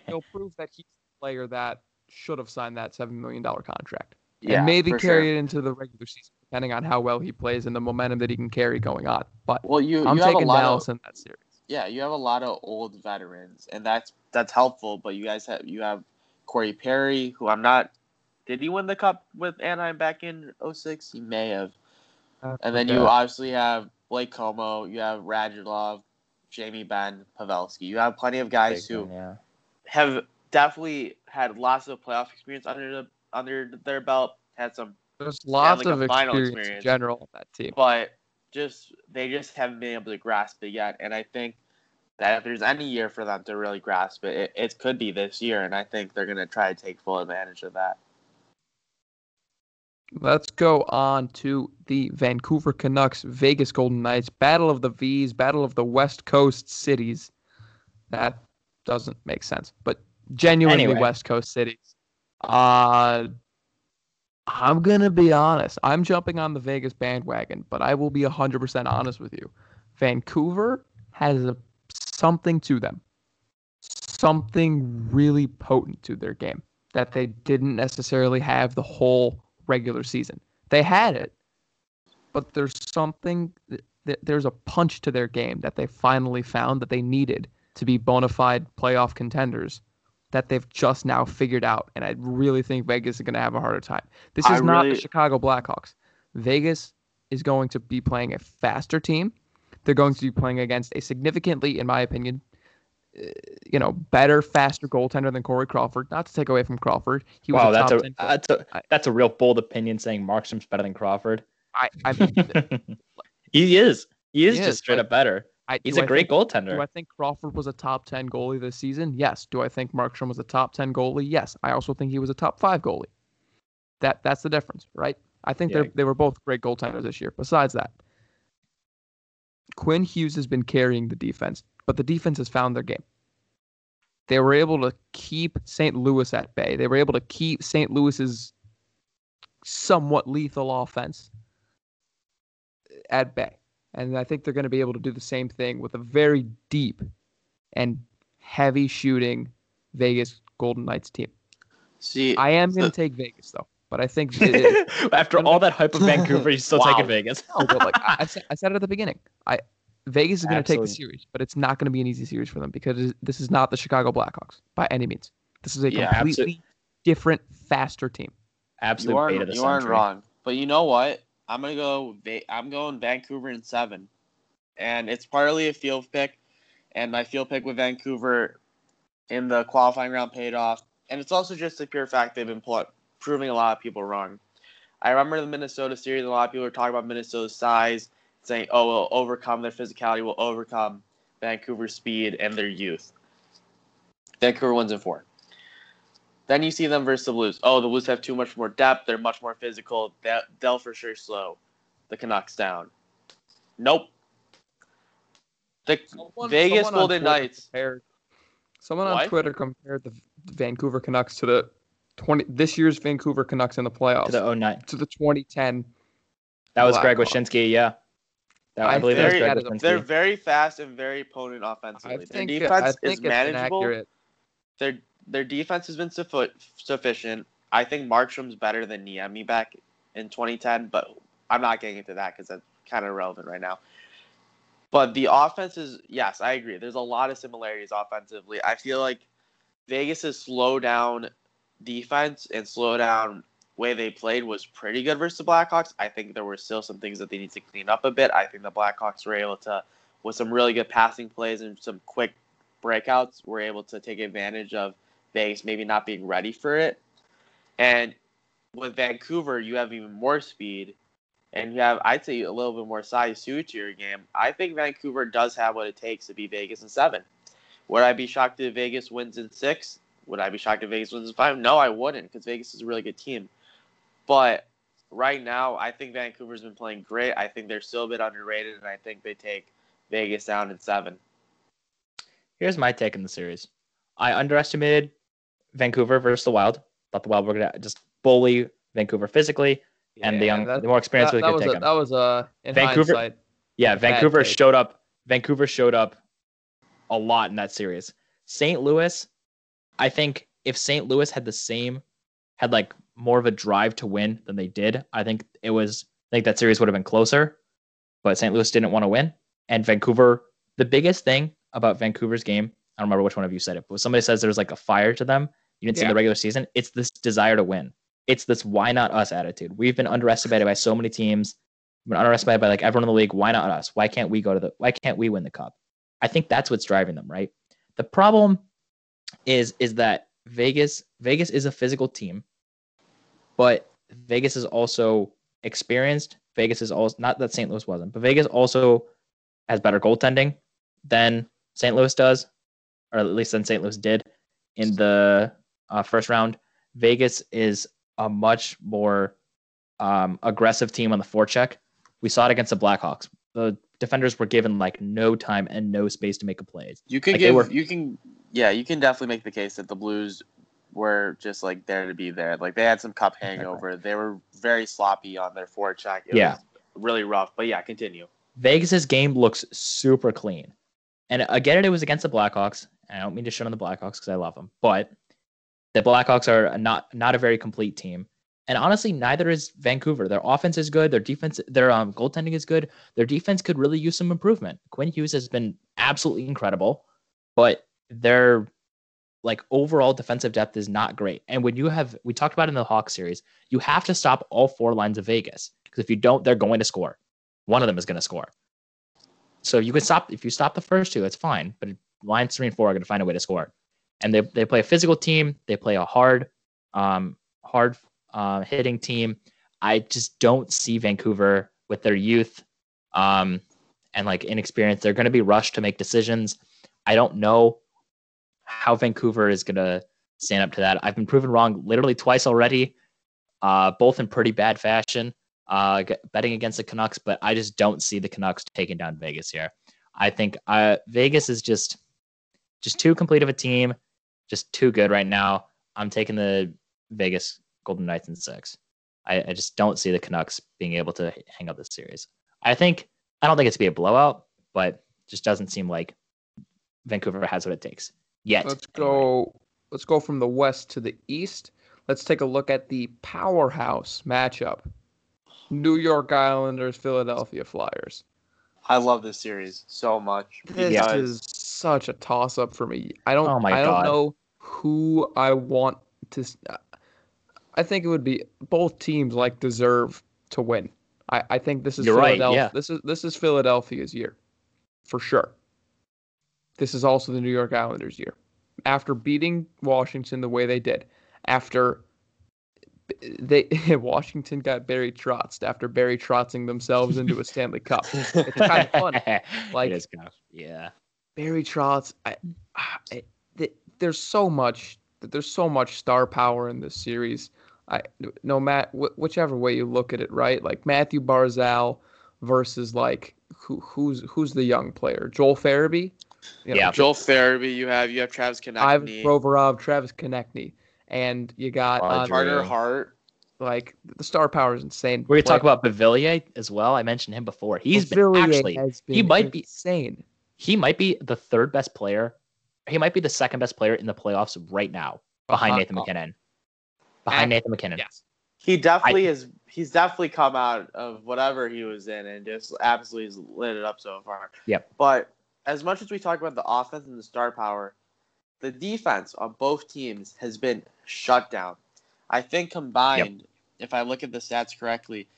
He'll prove that he's a player that should have signed that seven million dollar contract. Yeah, and maybe carry sure. it into the regular season, depending on how well he plays and the momentum that he can carry going on. But Well, you I'm you have a taking lot Dallas of in that series. yeah, you have a lot of old veterans, and that's that's helpful. But you guys have you have Corey Perry, who I'm not. Did he win the cup with Anaheim back in 06? He may have. And then you obviously have Blake Comeau, you have Radulov, Jamie Benn, Pavelski. You have plenty of guys Big who one, yeah. have definitely had lots of playoff experience under the under their belt. Had some, There's lots like a of final experience, in general on that team. but just they just haven't been able to grasp it yet. And I think that if there's any year for them to really grasp it, it, it could be this year. And I think they're gonna try to take full advantage of that. Let's go on to the Vancouver Canucks, Vegas Golden Knights, Battle of the V's, Battle of the West Coast cities. That doesn't make sense, but genuinely Anyway. West Coast cities. Uh, I'm gonna be honest. I'm jumping on the Vegas bandwagon, but I will be 100% honest with you. Vancouver has a, something to them, something really potent to their game that they didn't necessarily have the whole regular season. They had it, but there's something, th- th- there's a punch to their game that they finally found that they needed to be bona fide playoff contenders that they've just now figured out. And I really think Vegas is going to have a harder time. This is I not the Chicago Blackhawks. Vegas is going to be playing a faster team. They're going to be playing against a significantly, in my opinion, Uh, you know, better, faster goaltender than Corey Crawford. Not to take away from Crawford. He was Wow, a that's top a 10 uh, that's a that's a real bold opinion saying Markstrom's better than Crawford. I, I mean, he is. He is He just is, straight up better. I, He's a I great think, goaltender. Do I think Crawford was a top 10 goalie this season? Yes. Do I think Markstrom was a top 10 goalie? Yes. I also think he was a top 5 goalie. That that's the difference, right? I think Yeah. they they were both great goaltenders this year. Besides that, Quinn Hughes has been carrying the defense, but the defense has found their game. They were able to keep St. Louis at bay. They were able to keep St. Louis's somewhat lethal offense at bay. And I think they're going to be able to do the same thing with a very deep and heavy shooting Vegas Golden Knights team. See, I am going the- to take Vegas though, but I think it, After all that hype of Vancouver, he's still Wow. taking Vegas. no, like I, I said, I said it at the beginning. I Vegas is going to take the series, but it's not going to be an easy series for them because this is not the Chicago Blackhawks by any means. This is a Yeah, absolute- completely different, faster team. Absolutely, you, aren't, the you aren't wrong. But you know what? I'm gonna go. Va- I'm going Vancouver in seven, and it's partly a field pick, and my field pick with Vancouver in the qualifying round paid off, and it's also just the pure fact they've been pl- proving a lot of people wrong. I remember the Minnesota series. A lot of people were talking about Minnesota's size, saying, "Oh, we'll overcome their physicality. Will overcome Vancouver's speed and their youth." Vancouver wins in four. Then you see them versus the Blues. Oh, the Blues have too much more depth. They're much more physical. They'll, they'll for sure slow the Canucks down. Nope. The Vegas someone Golden Knights. Compared, someone on What? Twitter compared the Vancouver Canucks to the 20 this year's Vancouver Canucks in the playoffs To the 09. to the 2010. That was Greg Blackhawks. Wyshynski, yeah. I, I believe that was think Greg that is a- They're very fast and very potent offensively. think their defense is manageable. inaccurate. Their their defense has been suffi- sufficient. I think Markstrom's better than Niemi back in 2010, but I'm not getting into that because that's kind of irrelevant right now. But the offense is yes, I agree. There's a lot of similarities offensively. I feel like Vegas' slow down defense and slow down way they played was pretty good versus the Blackhawks. I think there were still some things that they need to clean up a bit. I think the Blackhawks were able to, with some really good passing plays and some quick breakouts, were able to take advantage of Vegas maybe not being ready for it. And with Vancouver, you have even more speed and you have, I'd say, a little bit more size to your game. I think Vancouver does have what it takes to beat Vegas in seven. Would I be shocked if Vegas wins in six? Would I be shocked if Vegas wins in five? No, I wouldn't, because Vegas is a really good team. But right now, I think Vancouver's been playing great. I think they're still a bit underrated, and I think they take Vegas down in seven. Here's my take in the series. I underestimated Vancouver versus the Wild. Thought the Wild were gonna just bully Vancouver physically, and the young, that, the more experienced that, really that could was take a, them. that was a in Vancouver- hindsight. Yeah, Vancouver take. showed up. Vancouver showed up a lot in that series. St. Louis, I think if St. Louis had the same, had like more of a drive to win than they did, I think it was. I think that series would have been closer. But St. Louis didn't want to win, and Vancouver. The biggest thing about Vancouver's game, I don't remember which one of you said it, but somebody says there's like a fire to them. You didn't see the regular season. It's this desire to win. It's this why not us attitude. We've been underestimated by so many teams We've been underestimated by like everyone in the league. Why not us? Why can't we go to the? Why can't we win the cup? I think that's what's driving them, right? The problem is is that Vegas Vegas is a physical team, but Vegas is also experienced. Vegas is also not that St. Louis wasn't, but Vegas also has better goaltending than St. Louis does, or at least than St. Louis did in the uh, first round. Vegas is a much more um, aggressive team on the forecheck. We saw it against the Blackhawks. The defenders were given like no time and no space to make a play. You can Like, give, were- you can, yeah, you can definitely make the case that the Blues were just like there to be there. Like they had some cup hangover. They were very sloppy on their forecheck. It Yeah. was really rough. But yeah, continue. Vegas's game looks super clean. And again, it was against the Blackhawks. And I don't mean to shit on the Blackhawks because I love them, but the Blackhawks are not not a very complete team. And honestly, neither is Vancouver. Their offense is good. Their defense, their um, goaltending is good. Their defense could really use some improvement. Quinn Hughes has been absolutely incredible, but their like overall defensive depth is not great. And when you have, we talked about in the Hawks series, you have to stop all four lines of Vegas because if you don't, they're going to score. One of them is going to score. So you can stop if you stop the first two, it's fine. But lines three and four are going to find a way to score. And they they play a physical team. They play a hard, um, hard uh, hitting team. I just don't see Vancouver with their youth, um, and like inexperience. They're going to be rushed to make decisions. I don't know how Vancouver is going to stand up to that. I've been proven wrong literally twice already, uh, both in pretty bad fashion uh, betting against the Canucks, but I just don't see the Canucks taking down Vegas here. I think uh, Vegas is just just too complete of a team, just too good right now. I'm taking the Vegas Golden Knights in six. I, I just don't see the Canucks being able to hang up this series. I think I don't think it's to be a blowout, but just doesn't seem like Vancouver has what it takes yet. Let's anyway. go. Let's go from the west to the east. Let's take a look at the powerhouse matchup: New York Islanders, Philadelphia Flyers. I love this series so much. This Yeah. is such a toss-up for me. I don't. Oh my I don't know who I want to. Uh, I think it would be both teams like deserve to win. I, I think this is You're right, yeah. This is this is Philadelphia's year, for sure. This is also the New York Islanders' year. After beating Washington the way they did, after they Washington got Barry Trotz after Barry Trotzing themselves into a Stanley Cup. It's kind of fun. Like- it is kind of yeah. Barry Trotz, I, I, th- there's so much, there's so much star power in this series. I no matter wh- whichever way you look at it, right? Like Mathew Barzal versus like who who's who's the young player? Joel Farabee. You know, Yeah. Joel Farabee, you have you have Travis Ivan Konecny, Provorov, Travis Konecny, and you got Audrey. on, Carter Hart. like the star power is insane. We're gonna talk about Beauvillier as well. I mentioned him before. He's been actually has he been might be insane. he might be the third best player he might be the second best player in the playoffs right now, behind Uh-huh. Nathan MacKinnon. Behind And- Nathan MacKinnon. Yes. He definitely is. He's definitely come out of whatever he was in and just absolutely lit it up so far. Yep. But as much as we talk about the offense and the star power, the defense on both teams has been shut down. I think combined, if I look at the stats correctly,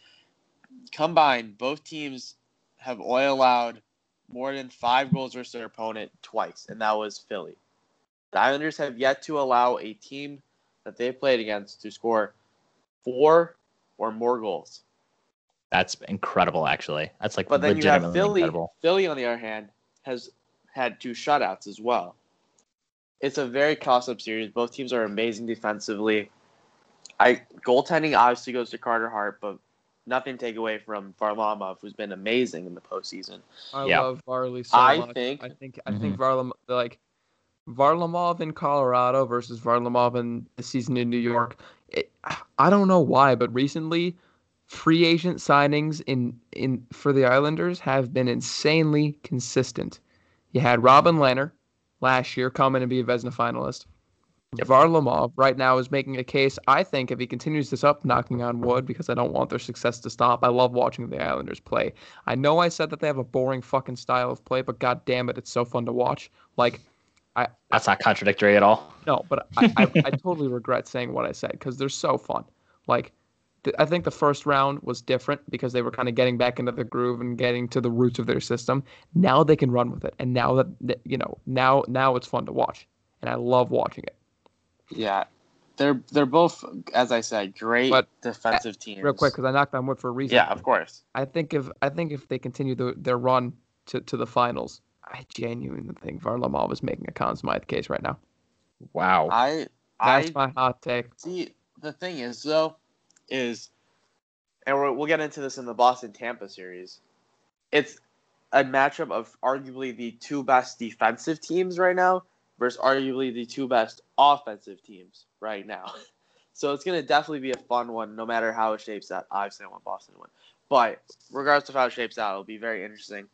combined both teams have oil allowed more than five goals versus their opponent twice, and that was Philly. The Islanders have yet to allow a team that they played against to score four or more goals. That's incredible, actually. That's like But then you have Philly. incredible. Philly, on the other hand, has had two shutouts as well. It's a very toss-up series. Both teams are amazing defensively. I goaltending obviously goes to Carter Hart, but nothing to take away from Varlamov, who's been amazing in the postseason. I Yeah. love Varley so I much. think- I think I mhm. think Varlam like Varlamov in Colorado versus Varlamov in the season in New York. It, I don't know why, but recently free agent signings in in for the Islanders have been insanely consistent. You had Robin Lehner last year come in and be a Vezina finalist. Varlamov right now is making a case. I think if he continues this up, knocking on wood, because I don't want their success to stop. I love watching the Islanders play. I know I said that they have a boring fucking style of play, but god damn it, it's so fun to watch. Like, I That's not contradictory at all. no, but I, I, I totally regret saying what I said because they're so fun. Like, I think the first round was different because they were kind of getting back into the groove and getting to the roots of their system. Now they can run with it, and now that that, you know, now now it's fun to watch, and I love watching it. Yeah, they're they're both, as I said, great But, uh, defensive teams. Real quick, because I knocked on wood for a reason. yeah, of course. I think if I think if they continue the, their run to, to the finals, I genuinely think Varlamov is making a Conn Smythe case right now. Wow. I That's I my hot take. See, the thing is though, is, and we're, we'll get into this in the Boston Tampa series. It's a matchup of arguably the two best defensive teams right now versus arguably the two best offensive teams right now. So it's gonna definitely be a fun one, no matter how it shapes out. Obviously, I want Boston to win, but regardless of how it shapes out, it'll be very interesting.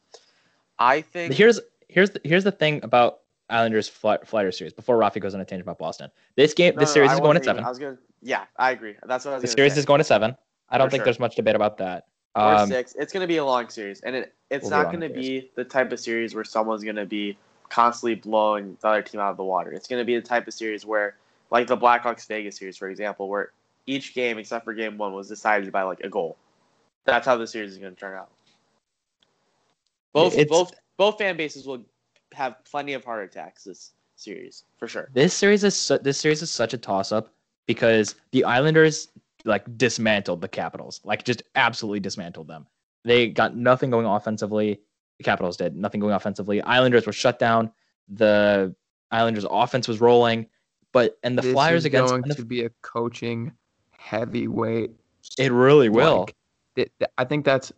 I think Here's here's the, here's the thing about Islanders Fly, Flyer series. Before Rafi goes on a tangent about Boston, this game, No, this no, series I is going at seven. I was gonna, yeah, I agree. That's what I was The series say. is going to seven. I don't For think sure. there's much debate about that. or Um, six. It's going to be a long series, and it it's not going to be the type of series where someone's going to be constantly blowing the other team out of the water. It's going to be the type of series where, like the Blackhawks Vegas series, for example, where each game except for game one was decided by like a goal. That's how the series is going to turn out. Both It's- both both fan bases will have plenty of heart attacks this series for sure. This series is su- this series is such a toss up because the Islanders like dismantled the Capitals, like just absolutely dismantled them. They got nothing going offensively. The Capitals did nothing going offensively. Islanders were shut down. The Islanders' offense was rolling, but and the this Flyers is against going the- to be a coaching heavyweight. it really will. Like, it, I think that's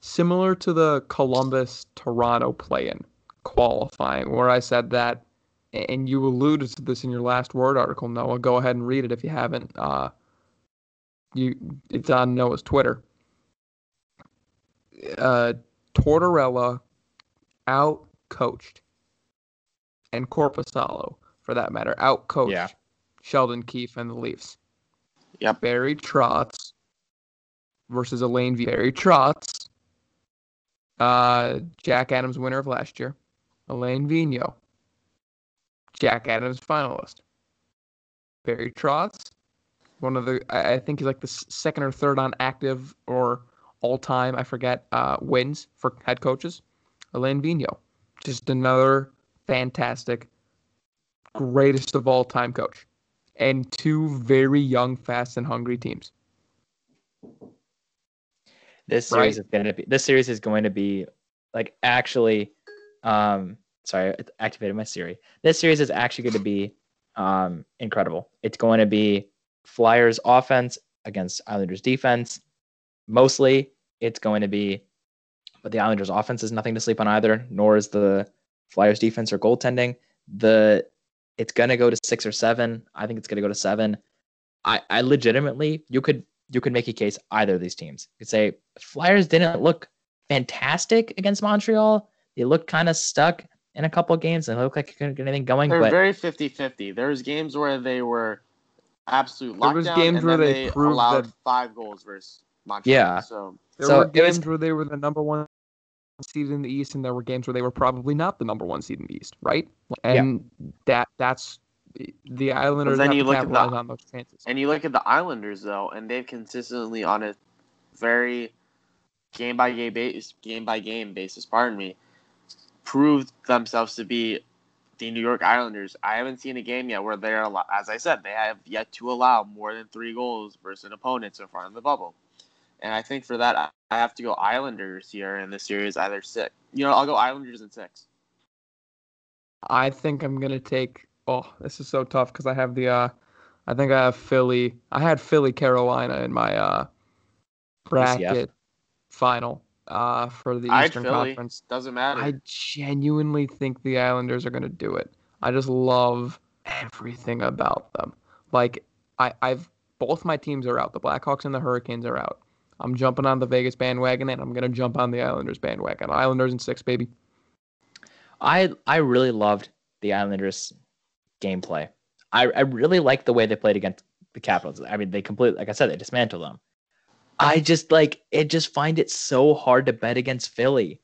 similar to the Columbus Toronto play-in qualifying, where I said that, and you alluded to this in your last word article, Noah. Go ahead and read it if you haven't. Uh, you, it's on Noah's Twitter. Uh, Tortorella out coached, and Korpisalo, for that matter, out coached Yeah. Sheldon Keefe and the Leafs. Yep. Barry Trotz versus Alain v. Barry Trotz. Uh, Jack Adams winner of last year. Alain Vigneault. Jack Adams finalist. Barry Trotz, one of the I think he's like the second or third on active or all time, I forget, uh, wins for head coaches. Alain Vigneault, just another fantastic, greatest of all time coach, and two very young, fast, and hungry teams. This Right. series is going to be. This series is going to be like actually. Um, sorry, I activated my Siri. This series is actually going to be um incredible. It's going to be Flyers offense against Islanders defense. Mostly, it's going to be, but the Islanders offense is nothing to sleep on either. Nor is the Flyers defense or goaltending. The it's going to go to six or seven. I think it's going to go to seven. I, I legitimately, you could you could make a case either of these teams. You could say Flyers didn't look fantastic against Montreal. They looked kind of stuck. In a couple games and looked like they couldn't get anything going. They're but very 50-50. There's games where they were absolute There lockdown, was games and where then they they, proved allowed that- five goals versus Montreal. Yeah. So There So were it was- games where they were the number one seed in the East, and there were games where they were probably not the number one seed in the East, right? And that that's the Islanders then have you look at the- on those chances. And you look at the Islanders though, and they've consistently on a very game by game basis, game by game basis, pardon me, proved themselves to be the New York Islanders. I haven't seen a game yet where they're, as I said, they have yet to allow more than three goals versus an opponent so far in the bubble. And I think for that, I I have to go Islanders here in the series, either six. You know, I'll go Islanders in six. I think I'm gonna take. Oh, this is so tough because I have the. uh I think I have Philly. I had Philly Carolina in my uh bracket final uh for the I'd Eastern Philly. Conference. Doesn't matter. I genuinely think the Islanders are gonna do it. I just love everything about them. Like I, I've both my teams are out. The Blackhawks and the Hurricanes are out. I'm jumping on the Vegas bandwagon and I'm gonna jump on the Islanders bandwagon. Islanders in six, baby. I I really loved the Islanders gameplay. I, I really like the way they played against the Capitals. I mean, they completely, like I said, they dismantled them. I just like it. Just find it so hard to bet against Philly.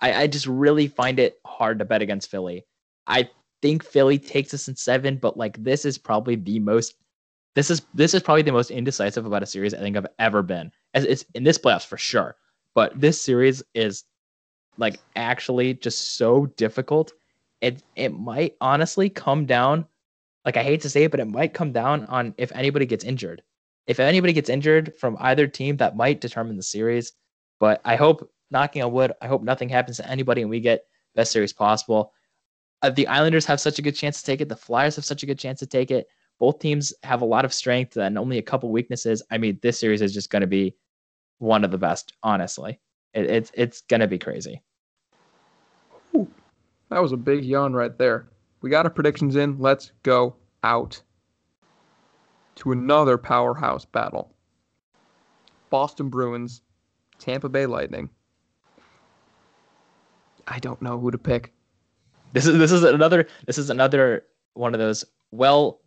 I I just really find it hard to bet against Philly. I think Philly takes us in seven, but like this is probably the most. This is this is probably the most indecisive about a series I think I've ever been. As it's in this playoffs for sure, but this series is like actually just so difficult. It it might honestly come down. Like I hate to say it, but it might come down on if anybody gets injured. If anybody gets injured from either team, that might determine the series. But I hope, knocking on wood, I hope nothing happens to anybody and we get best series possible. Uh, the Islanders have such a good chance to take it. The Flyers have such a good chance to take it. Both teams have a lot of strength and only a couple weaknesses. I mean, this series is just going to be one of the best, honestly. It, it's it's going to be crazy. That was a big yawn right there. We got our predictions in. Let's go out to another powerhouse battle. Boston Bruins, Tampa Bay Lightning. I don't know who to pick. This is this is another this is another one of those. Well,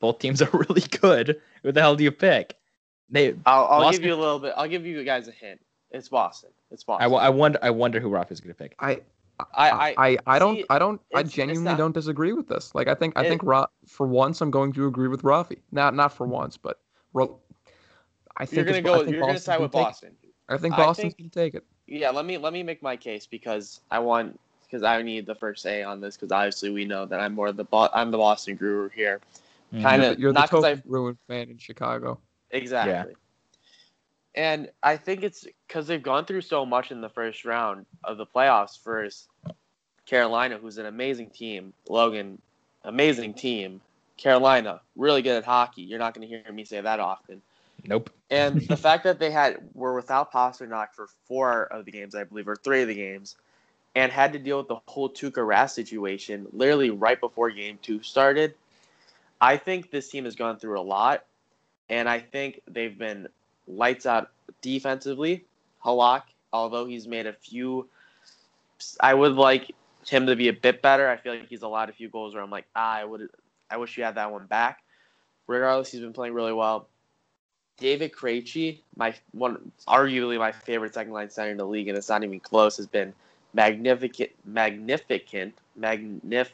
both teams are really good. Who the hell do you pick? They. I'll, I'll give you a little bit. I'll give you guys a hint. It's Boston. It's Boston. wa- I wonder I wonder who Rafa's going to pick. I I, I I, I, I don't see, I don't I it's- it's genuinely not- don't disagree with this. Like I think I It- think Ra- for once I'm going to agree with Rafi. Not not for once, but Ra- I think you're gonna go. You're gonna side with. Boston. I think I Boston's think- gonna take it. Yeah. Let me let me make my case because I want because I need the first say on this because obviously we know that I'm more the Bo- I'm the Boston guru here. Mhm. Kind You're of the- You're the not because I total Bruin fan in Chicago. Exactly. And I think it's because they've gone through so much in the first round of the playoffs versus Carolina, who's an amazing team. Logan, amazing team. Carolina, really good at hockey. You're not going to hear me say that often. Nope. And the fact that they had were without Pastrnak for four of the games, I believe, or three of the games, and had to deal with the whole Tuukka Rask situation literally right before Game Two started. I think this team has gone through a lot, and I think they've been lights out defensively. Halak, although he's made a few, I would like him to be a bit better. I feel like he's allowed a few goals where I'm like, ah, I would, I wish you had that one back. Regardless, he's been playing really well. David Krejci, my one, arguably my favorite second line center in the league, and it's not even close, has been magnificent, magnificent, magnif.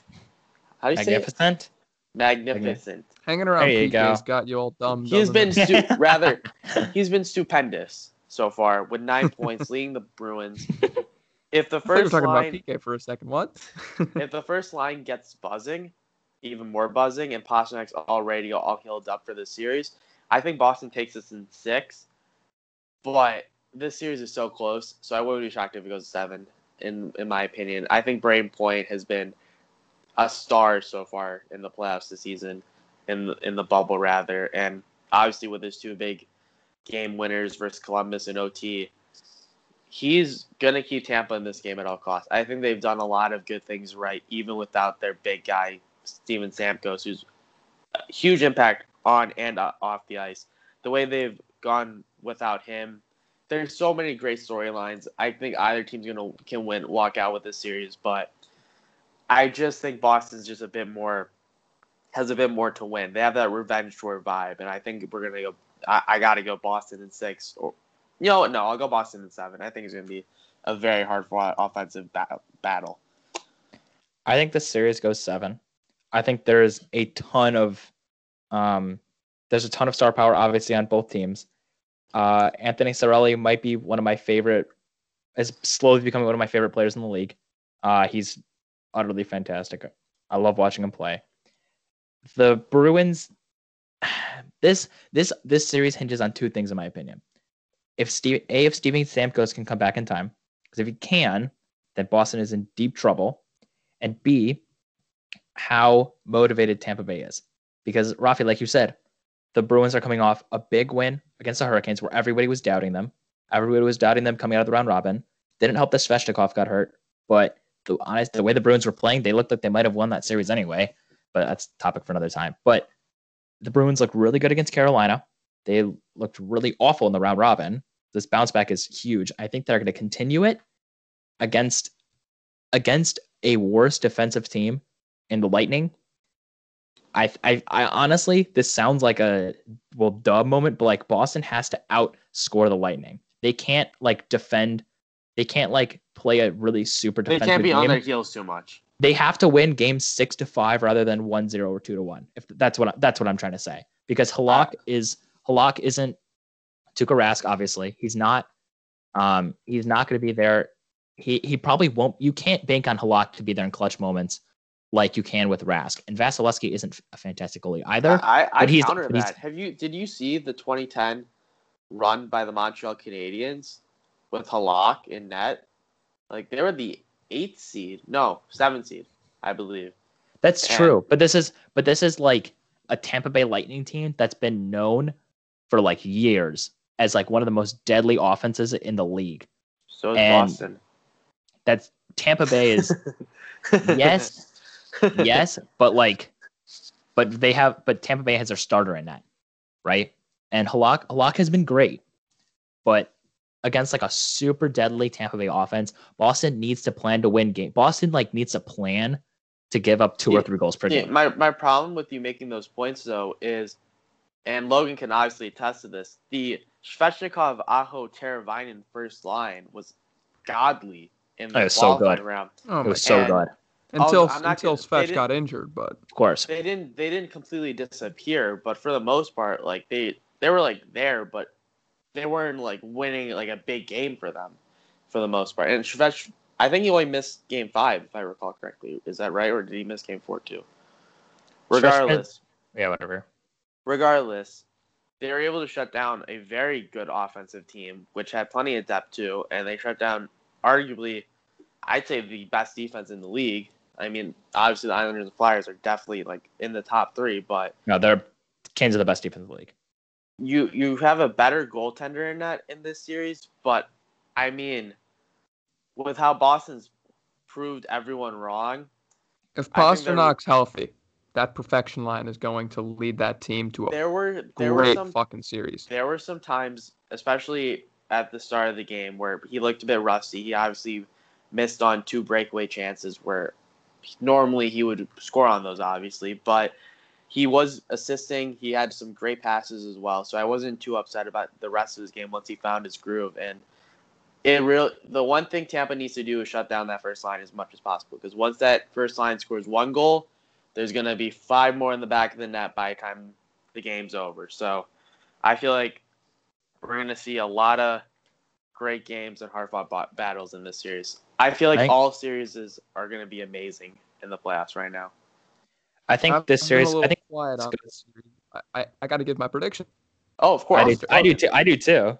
How do you say it? Magnificent. Magnificent. Hanging around There you PK's go. got you all dumb. He's doesn't been stu- rather, he's been stupendous so far with nine points, leading the Bruins. If the I thought were first talking line, about PK for a second. What? if the first line gets buzzing, even more buzzing, and Pastrnak's already all healed up for this series, I think Boston takes this in six. But this series is so close, so I wouldn't be shocked if it goes seven. In in my opinion, I think Brayden Point has been a star so far in the playoffs this season, in the, in the bubble rather, and obviously with his two big game winners versus Columbus and OT, he's gonna keep Tampa in this game at all costs. I think they've done a lot of good things right, even without their big guy Steven Stamkos, who's a huge impact on and off the ice. The way they've gone without him, there's so many great storylines. I think either team's gonna can win, walk out with this series, but I just think Boston's just a bit more has a bit more to win. They have that revenge tour vibe, and I think we're gonna go. I, I got to go Boston in six, or you know, no, I'll go Boston in seven. I think it's gonna be a very hard fought offensive ba- battle. I think the series goes seven. I think there's a ton of, um, there's a ton of star power obviously on both teams. Uh, Anthony Cirelli might be one of my favorite, is slowly becoming one of my favorite players in the league. Uh, he's utterly fantastic. I love watching him play. The Bruins, this this this series hinges on two things in my opinion. If Steve, a if Steven Stamkos can come back in time, because if he can, then Boston is in deep trouble and B, how motivated Tampa Bay is. Because Rafi, like you said, the Bruins are coming off a big win against the Hurricanes where everybody was doubting them. Everybody was doubting them coming out of the round robin. Didn't help that Svechnikov got hurt, but the honest the way the Bruins were playing, they looked like they might have won that series anyway. But that's topic for another time. But the Bruins looked really good against Carolina. They looked really awful in the round robin. This bounce back is huge. I think they're going to continue it against against a worse defensive team in the Lightning, I, I, I honestly, this sounds like a well, dub moment, but like Boston has to outscore the Lightning. They can't like defend. They can't like play a really super They defensive They can't be game. on their heels too much. They have to win games six to five rather than one zero or two to one. If that's what I, that's what I'm trying to say, because Halak is Halak isn't Tuukka Rask. Obviously, he's not. Um, he's not going to be there he he probably won't. You can't bank on Halak to be there in clutch moments like you can with Rask. And Vasilevskiy isn't a fantastic goalie either. I, I he's- counter he's- that. Have you did you see the 2010 run by the Montreal Canadiens with Halak in net? Like they were the eighth seed, no seventh seed, I believe. That's and- true. But this is but this is like a Tampa Bay Lightning team that's been known for like years as like one of the most deadly offenses in the league. So is And- Boston. That's Tampa Bay is yes, yes, but like, but they have, but Tampa Bay has their starter in that, right? And Halak, Halak has been great, but against like a super deadly Tampa Bay offense, Boston needs to plan to win game. Boston like needs a plan to give up two or three goals per Yeah, game. my my problem with you making those points though is, and Logan can obviously attest to this. The Svechnikov, Aho, Teravainen first line was godly in the It was so good. round. Oh It was so and- good, Until I'm until gonna- Svech got injured, but of course. They didn't they didn't completely disappear, but for the most part, like they they were like there, but they weren't like winning like a big game for them, for the most part. And Svech, I think he only missed game five, if I recall correctly. Is that right, or did he miss game four too? Regardless. Yeah, whatever. regardless, they were able to shut down a very good offensive team, which had plenty of depth too, and they shut down arguably, I'd say the best defense in the league. I mean, obviously the Islanders and Flyers are definitely like in the top three, but No, they're Canes are the best defense in the league. You you have a better goaltender in that in this series. But I mean, with how Boston's proved everyone wrong, if Pastrnak's healthy, that perfection line is going to lead that team to a there were there were some fucking series. there were some times, especially at the start of the game, where he looked a bit rusty. He obviously missed on two breakaway chances where normally he would score on those, obviously, but he was assisting. He had some great passes as well, so I wasn't too upset about the rest of his game once he found his groove. And it real the one thing Tampa needs to do is shut down that first line as much as possible because once that first line scores one goal, there's gonna be five more in the back of the net by the time the game's over. So I feel like we're gonna see a lot of great games and hard fought battles in this series. I feel like Thank- all series are gonna be amazing in the playoffs right now. I think I've- this I've series. a I little think quiet it's on good. this series. I, I, I got to give my prediction. Oh, of course. I do. Okay. I do too. I do too. Oh,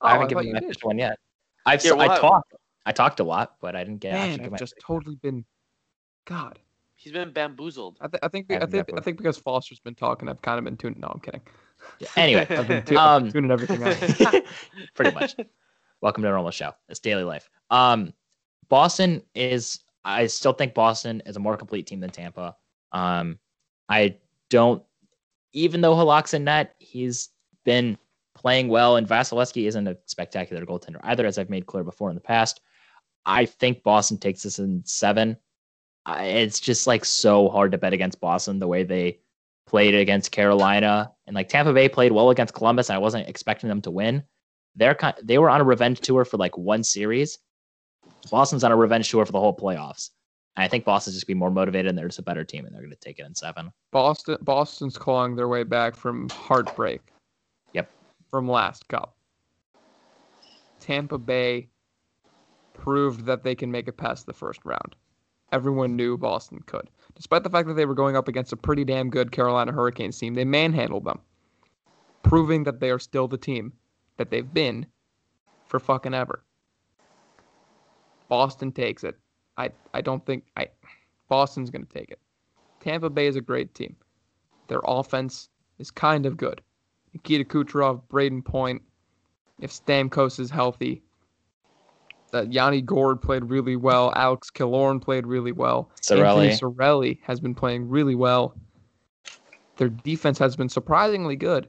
I haven't thought given you my did. first one yet. I've Yeah, s- we'll I talked. I talked a lot, but I didn't get. Man, actually I've my just totally been. God, He's been bamboozled. I, th- I think I I think got I think because Foster's been talking, I've kind of been tuning. No, I'm kidding. Anyway, I've been, tu- Um, I've been tuning everything out. pretty much. Welcome to a normal show. It's daily life. Um, Boston is. I still think Boston is a more complete team than Tampa. Um, I don't. Even though Halak's in net, he's been playing well, and Vasilevskiy isn't a spectacular goaltender either, as I've made clear before in the past. I think Boston takes this in seven. It's just like so hard to bet against Boston the way they played against Carolina and like Tampa Bay played well against Columbus. I wasn't expecting them to win. They're kind, they were on a revenge tour for like one series. Boston's on a revenge tour for the whole playoffs. And I think Boston's just be more motivated and they're just a better team and they're going to take it in seven. Boston Boston's clawing their way back from heartbreak. Yep. From last cup. Tampa Bay proved that they can make it past the first round. Everyone knew Boston could. Despite the fact that they were going up against a pretty damn good Carolina Hurricanes team, they manhandled them, proving that they are still the team that they've been for fucking ever. Boston takes it. I, I don't think I Boston's going to take it. Tampa Bay is a great team. Their offense is kind of good. Nikita Kucherov, Brayden Point, if Stamkos is healthy, that Yanni Gourde played really well. Alex Killorn played really well. Cirelli. Anthony Cirelli has been playing really well. Their defense has been surprisingly good.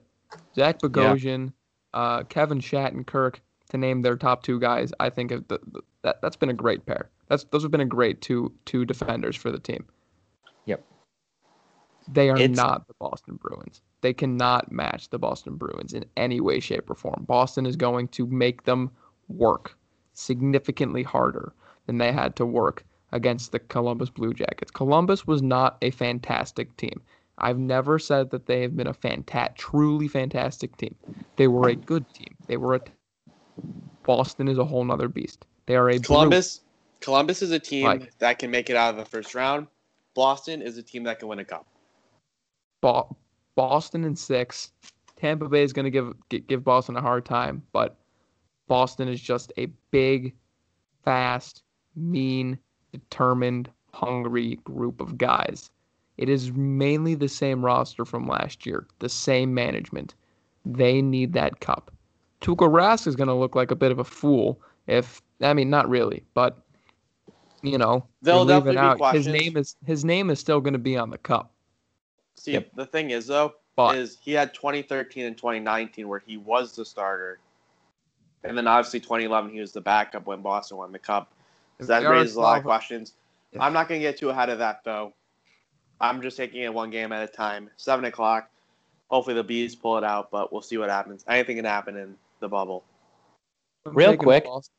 Zach Bogosian, uh, Kevin Shattenkirk, to name their top two guys, I think the, the, that that's been a great pair. That's those have been a great two two defenders for the team. Yep. They are It's- not the Boston Bruins. They cannot match the Boston Bruins in any way, shape, or form. Boston is going to make them work significantly harder than they had to work against the Columbus Blue Jackets. Columbus was not a fantastic team. I've never said that they have been a fanta- truly fantastic team. They were a good team. They were a Boston is a whole nother beast. They are a Columbus. Columbus is a team Like- that can make it out of the first round. Boston is a team that can win a cup. Bo- Boston in six. Tampa Bay is going to give give Boston a hard time, but Boston is just a big, fast, mean, determined, hungry group of guys. It is mainly the same roster from last year, the same management. They need that cup. Tuukka Rask is going to look like a bit of a fool if I mean not really, but you know leaving definitely be out his name is his name is still going to be on the cup. See, Yep. the thing is though, But is he had 2013 and 2019 where he was the starter, and then obviously 2011 he was the backup when Boston won the cup. That raises a lot of questions. Yeah. I'm not going to get too ahead of that though. I'm just taking it one game at a time. Seven o'clock. Hopefully the bees pull it out, but we'll see what happens. Anything can happen in the bubble. I'm Real quick, Boston.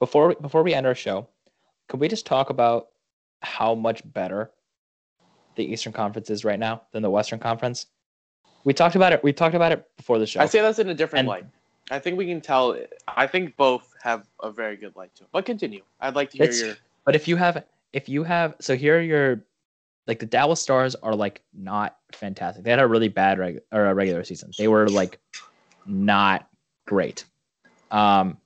before before we end our show, could we just talk about how much better the Eastern Conference is right now than the Western Conference? We talked about it. We talked about it before the show. I say that's in a different And- light. I think we can tell. I think both have a very good light to them. But continue. I'd like to hear It's- your. But if you have, if you have, so here are your, like the Dallas Stars are like not fantastic. They had a really bad reg, or a regular season. They were like not great. Um,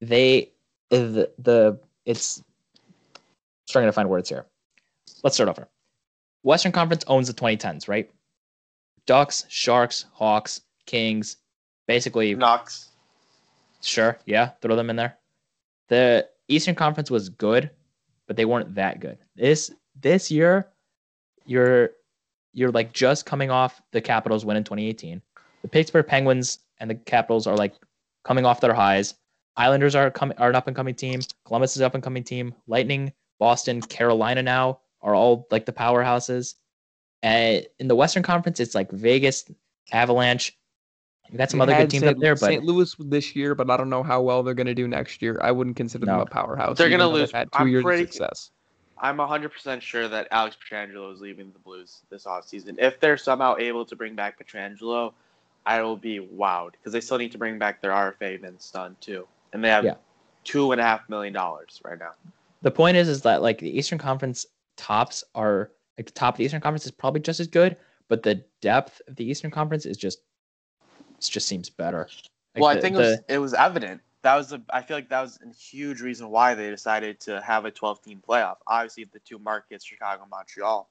they the the it's struggling to find words here. Let's start over. Western Conference owns the 2010s, right? Ducks, Sharks, Hawks, Kings, basically Knox. Sure, yeah, throw them in there. The Eastern Conference was good, but they weren't that good. This this year, you're you're like just coming off the Capitals win in 2018. The Pittsburgh Penguins and the Capitals are like coming off their highs. Islanders are coming are an up and coming team. Columbus is an up and coming team. Lightning, Boston, Carolina now are all like the powerhouses. And in the Western Conference, it's like Vegas, Avalanche. You got some They other good teams St. up there, but St. Louis this year, but I don't know how well they're going to do next year. I wouldn't consider them a powerhouse. They're gonna lose. Had 2 I'm years pretty- of success. I'm 100% sure that Alex Pietrangelo is leaving the Blues this offseason. If they're somehow able to bring back Pietrangelo, I will be wowed because they still need to bring back their RFA Vince Dunn too, and they have Yeah. two and a half million dollars right now. the point is is that like the Eastern Conference tops are like the top of the Eastern Conference is probably just as good, but the depth of the Eastern Conference is just it just seems better. Like, well, I the- think it was it was evident. That was a, I feel like that was a huge reason why they decided to have a 12 team playoff. Obviously, the two markets, Chicago, and Montreal.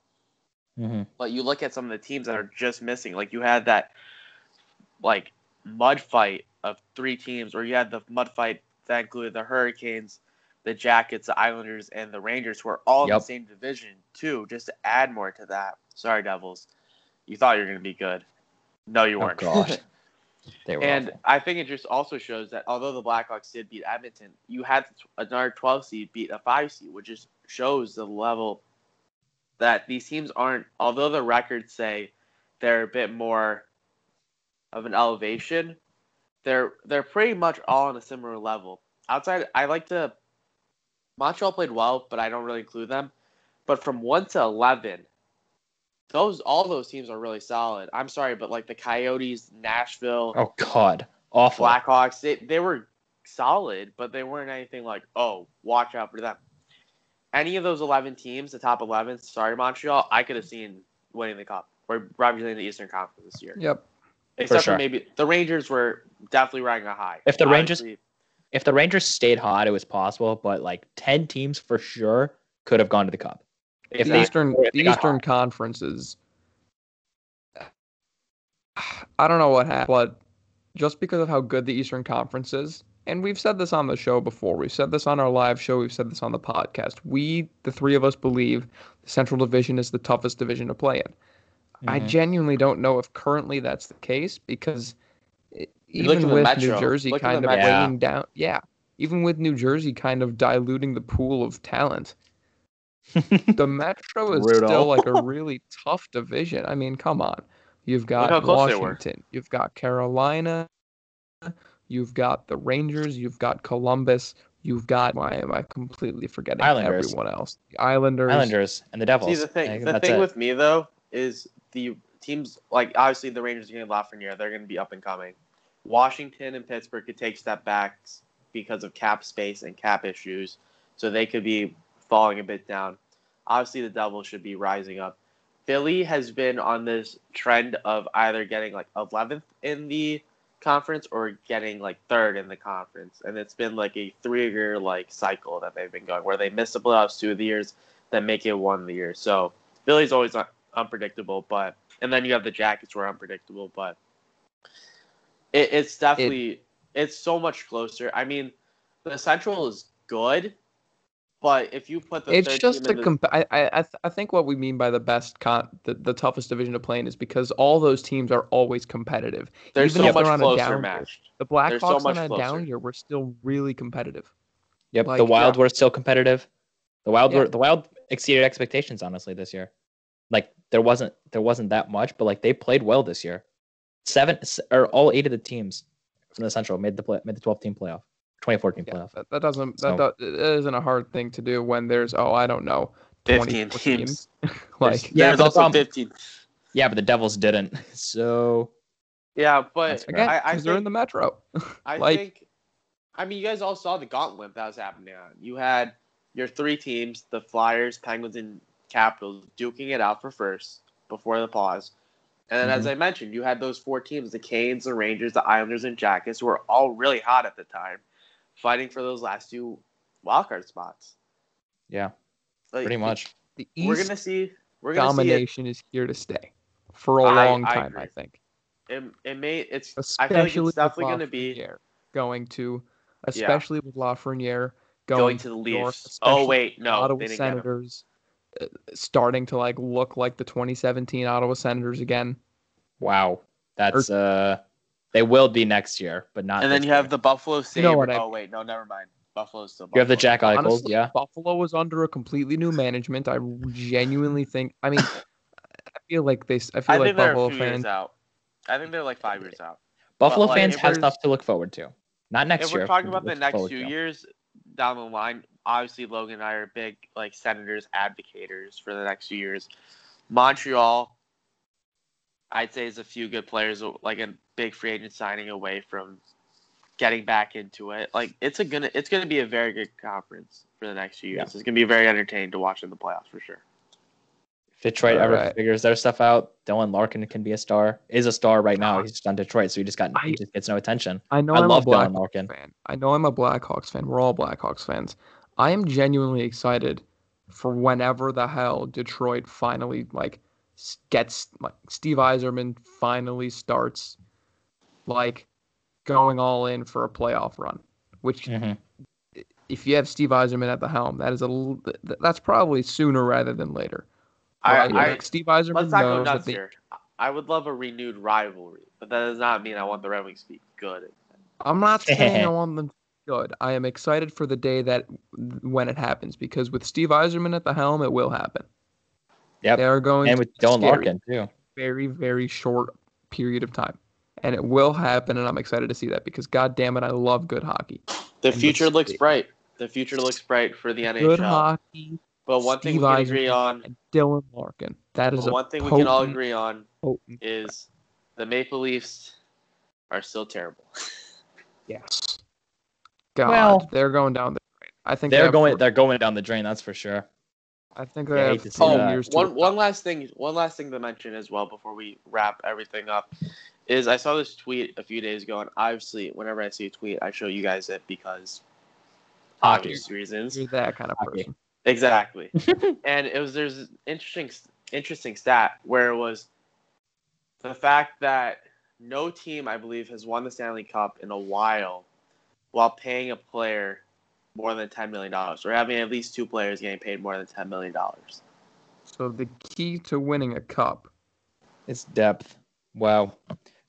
Mhm. But you look at some of the teams that are just missing. Like you had that like mud fight of three teams, or you had the mud fight that included the Hurricanes, the Jackets, the Islanders, and the Rangers, who are all in the same division too. Just to add more to that. Sorry, Devils. You thought you were gonna be good. No, you Oh, weren't. gosh. They were And awful. I think it just also shows that although the Blackhawks did beat Edmonton, you had another 12 seed beat a 5 seed, which just shows the level that these teams aren't, although the records say they're a bit more of an elevation, they're they're pretty much all on a similar level. Outside, I like to. Montreal played well, but I don't really include them. But from one to eleven, those all those teams are really solid. I'm sorry, but like the Coyotes, Nashville, Oh God, awful. Blackhawks, they, they were solid, but they weren't anything like, oh, watch out for them. Any of those 11 teams, the top 11, sorry, Montreal, I could have seen winning the Cup or representing the Eastern Conference this year. Yep. Except for, sure. maybe the Rangers were definitely riding a high. If the Rangers- If the Rangers stayed hot, it was possible, but like ten teams for sure could have gone to the Cup. If the. Eastern or if the Eastern hot. Conference is I don't know what happened, but just because of how good the Eastern Conference is, and we've said this on the show before, we've said this on our live show, we've said this on the podcast. We, the three of us, believe the Central Division is the toughest division to play in. I Mhm. genuinely don't know if currently that's the case because it, even with Metro. New Jersey Look kind of Metro. weighing down, yeah, even with New Jersey kind of diluting the pool of talent, the Metro is Brutal. still like a really tough division. I mean, come on. You've got how close they were. Washington, you've got Carolina, you've got the Rangers, you've got Columbus, you've got why am I completely forgetting Islanders. everyone else? The Islanders. Islanders and the Devils. See, the thing, the thing it. with me, though, is the teams, like, obviously the Rangers are getting Lafreniere. They're going to be up and coming. Washington and Pittsburgh could take step backs because of cap space and cap issues, so they could be falling a bit down. Obviously, the Devils should be rising up. Philly has been on this trend of either getting like 11th in the conference or getting like third in the conference, and it's been like a three-year like cycle that they've been going, where they miss the playoffs two of the years, then make it one of the years. So Philly's always un- unpredictable, but and then you have the Jackets who are unpredictable, but it, it's definitely it's so much closer. I mean, the Central is good, but if you put the it's just team a the- comp- I, I, I I think what we mean by the best con the, the toughest division to play in is because all those teams are always competitive. they're even so if much on a closer down year. matched. The They're so Blackhawks on a closer. down year were still really competitive. Yep, like, the Wild yeah. were still competitive. The Wild Yeah. were the Wild exceeded expectations honestly this year. Like there wasn't there wasn't that much, but like they played well this year. Seven or all eight of the teams from the Central made the play, made the 12 team playoff, 2014 Yeah, playoff. that, that doesn't So- that, do- it isn't a hard thing to do when there's oh I don't know 15 teams. like Yeah, there's but the also problem- 15. Yeah, but the Devils didn't. So Yeah, but again I, I because they're in the Metro. I like- think, I mean, you guys all saw the gauntlet that was happening on. You had your three teams, the Flyers, Penguins, and Capitals, duking it out for first before the pause. And then, as Mm-hmm. I mentioned, you had those four teams the Canes, the Rangers, the Islanders, and Jackets, who were all really hot at the time, fighting for those last two wildcard spots. yeah, Like, pretty much. the We're going to see. We're going to see domination is here to stay for a I- long I time. I, agree. think, It, it may. It's. I especially feel like it's definitely going to be Lafreniere going to, especially with Lafreniere going, going to the New York, Leafs. Oh wait, no, Ottawa they didn't get him. Senators starting to like look like the 2017 Ottawa Senators again. Wow, that's uh, they will be next year, but not. And then this you have the Buffalo Sabres. know what I oh wait, no, never mind. Buffalo's still. you have the Buffalo. Jack Eichel. Honestly, Yeah, Buffalo was under a completely new management. I genuinely think. I mean, I feel like they. I feel I like think Buffalo a few years fans. out. I think they're like five years out. Buffalo like, fans if have stuff to look forward to. Not next if year. we're talking about the next few to. years down the line, obviously Logan and I are big like Senators advocators for the next few years. Montreal, I'd say, is a few good players, like a big free agent signing away from getting back into it. Like it's a gonna it's gonna be a very good conference for the next few years. Yeah. It's gonna be very entertaining to watch in the playoffs for sure. If Detroit ever Alright. figures their stuff out, Dylan Larkin can be a star. Is a star right now. Ah. He's just on Detroit, so he just got I- he just gets no attention. I know I am love a Dylan Blackhawks Larkin. fan. I know I'm a Blackhawks fan. We're all Blackhawks fans. I am genuinely excited for whenever the hell Detroit finally like gets like Steve Yzerman finally starts like going all in for a playoff run. Which Mhm. if you have Steve Yzerman at the helm, that is a l- th- that's probably sooner rather than later. I, Right? I Like, Steve Yzerman let's not go knows that nuts the here. I would love a renewed rivalry, but that does not mean I want the Red Wings to be good. I'm not saying I want them to be good. I am excited for the day that when it happens because with Steve Yzerman at the helm, it will happen. Yeah, They are going and to with Dylan. Larkin too. very, very short period of time. And it will happen, and I'm excited to see that because, god damn it, I love good hockey. The And future looks see. bright. The future looks bright for the NHL. Good NHL. hockey, But one thing we can agree on, Dylan Larkin. That is a one thing we can all agree on potent- is the Maple Leafs are still terrible. Yes. God, Well- they're going down the drain. I think they They're have going. four- they're going down the drain. That's for sure. I think they Yeah, I have to four years one recover. one last thing one last thing to mention as well before we wrap everything up is I saw this tweet a few days ago and obviously whenever I see a tweet I show you guys it because Hockey. obvious reasons. You're that kind of Hockey. person. Exactly. and it was there's an interesting interesting stat where it was the fact that no team I believe has won the Stanley Cup in a while while paying a player more than ten million dollars or having at least two players getting paid more than ten million dollars. So the key to winning a cup is depth. Wow.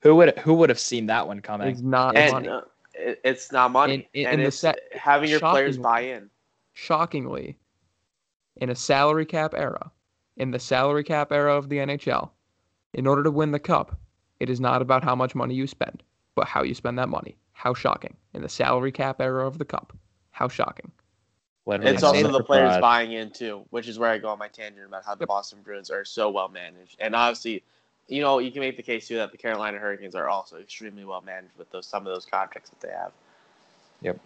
Who would who would have seen that one coming? is not and money. uh, it, it's not money. In- in- and in the it's set- having your players buy in. Shockingly, in a salary cap era, in the salary cap era of the NHL, in order to win the cup, it is not about how much money you spend, but how you spend that money. How shocking. In the salary cap era of the cup. How shocking. Literally It's also the players surprise. buying in too, which is where I go on my tangent about how the Yep. Boston Bruins are so well managed. And obviously, you know, you can make the case too that the Carolina Hurricanes are also extremely well managed with those some of those contracts that they have. Yep.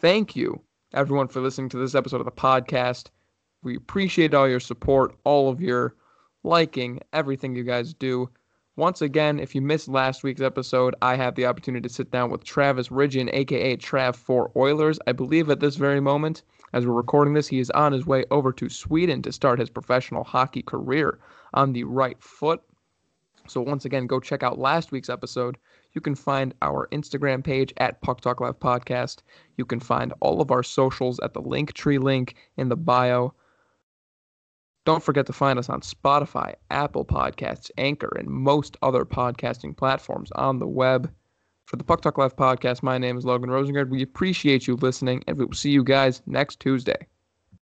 Thank you everyone for listening to this episode of the podcast. We appreciate all your support, all of your liking, everything you guys do. Once again, if you missed last week's episode, I had the opportunity to sit down with Travis Ridgeon, aka Trav for Oilers. I believe at this very moment, as we're recording this, he is on his way over to Sweden to start his professional hockey career on the right foot. So once again, go check out last week's episode. You can find our Instagram page at Puck Talk Live Podcast. You can find all of our socials at the link tree link in the bio. Don't forget to find us on Spotify, Apple Podcasts, Anchor, and most other podcasting platforms on the web. For the Puck Talk Live podcast, my name is Logan Rosengard. We appreciate you listening, and we will see you guys next Tuesday.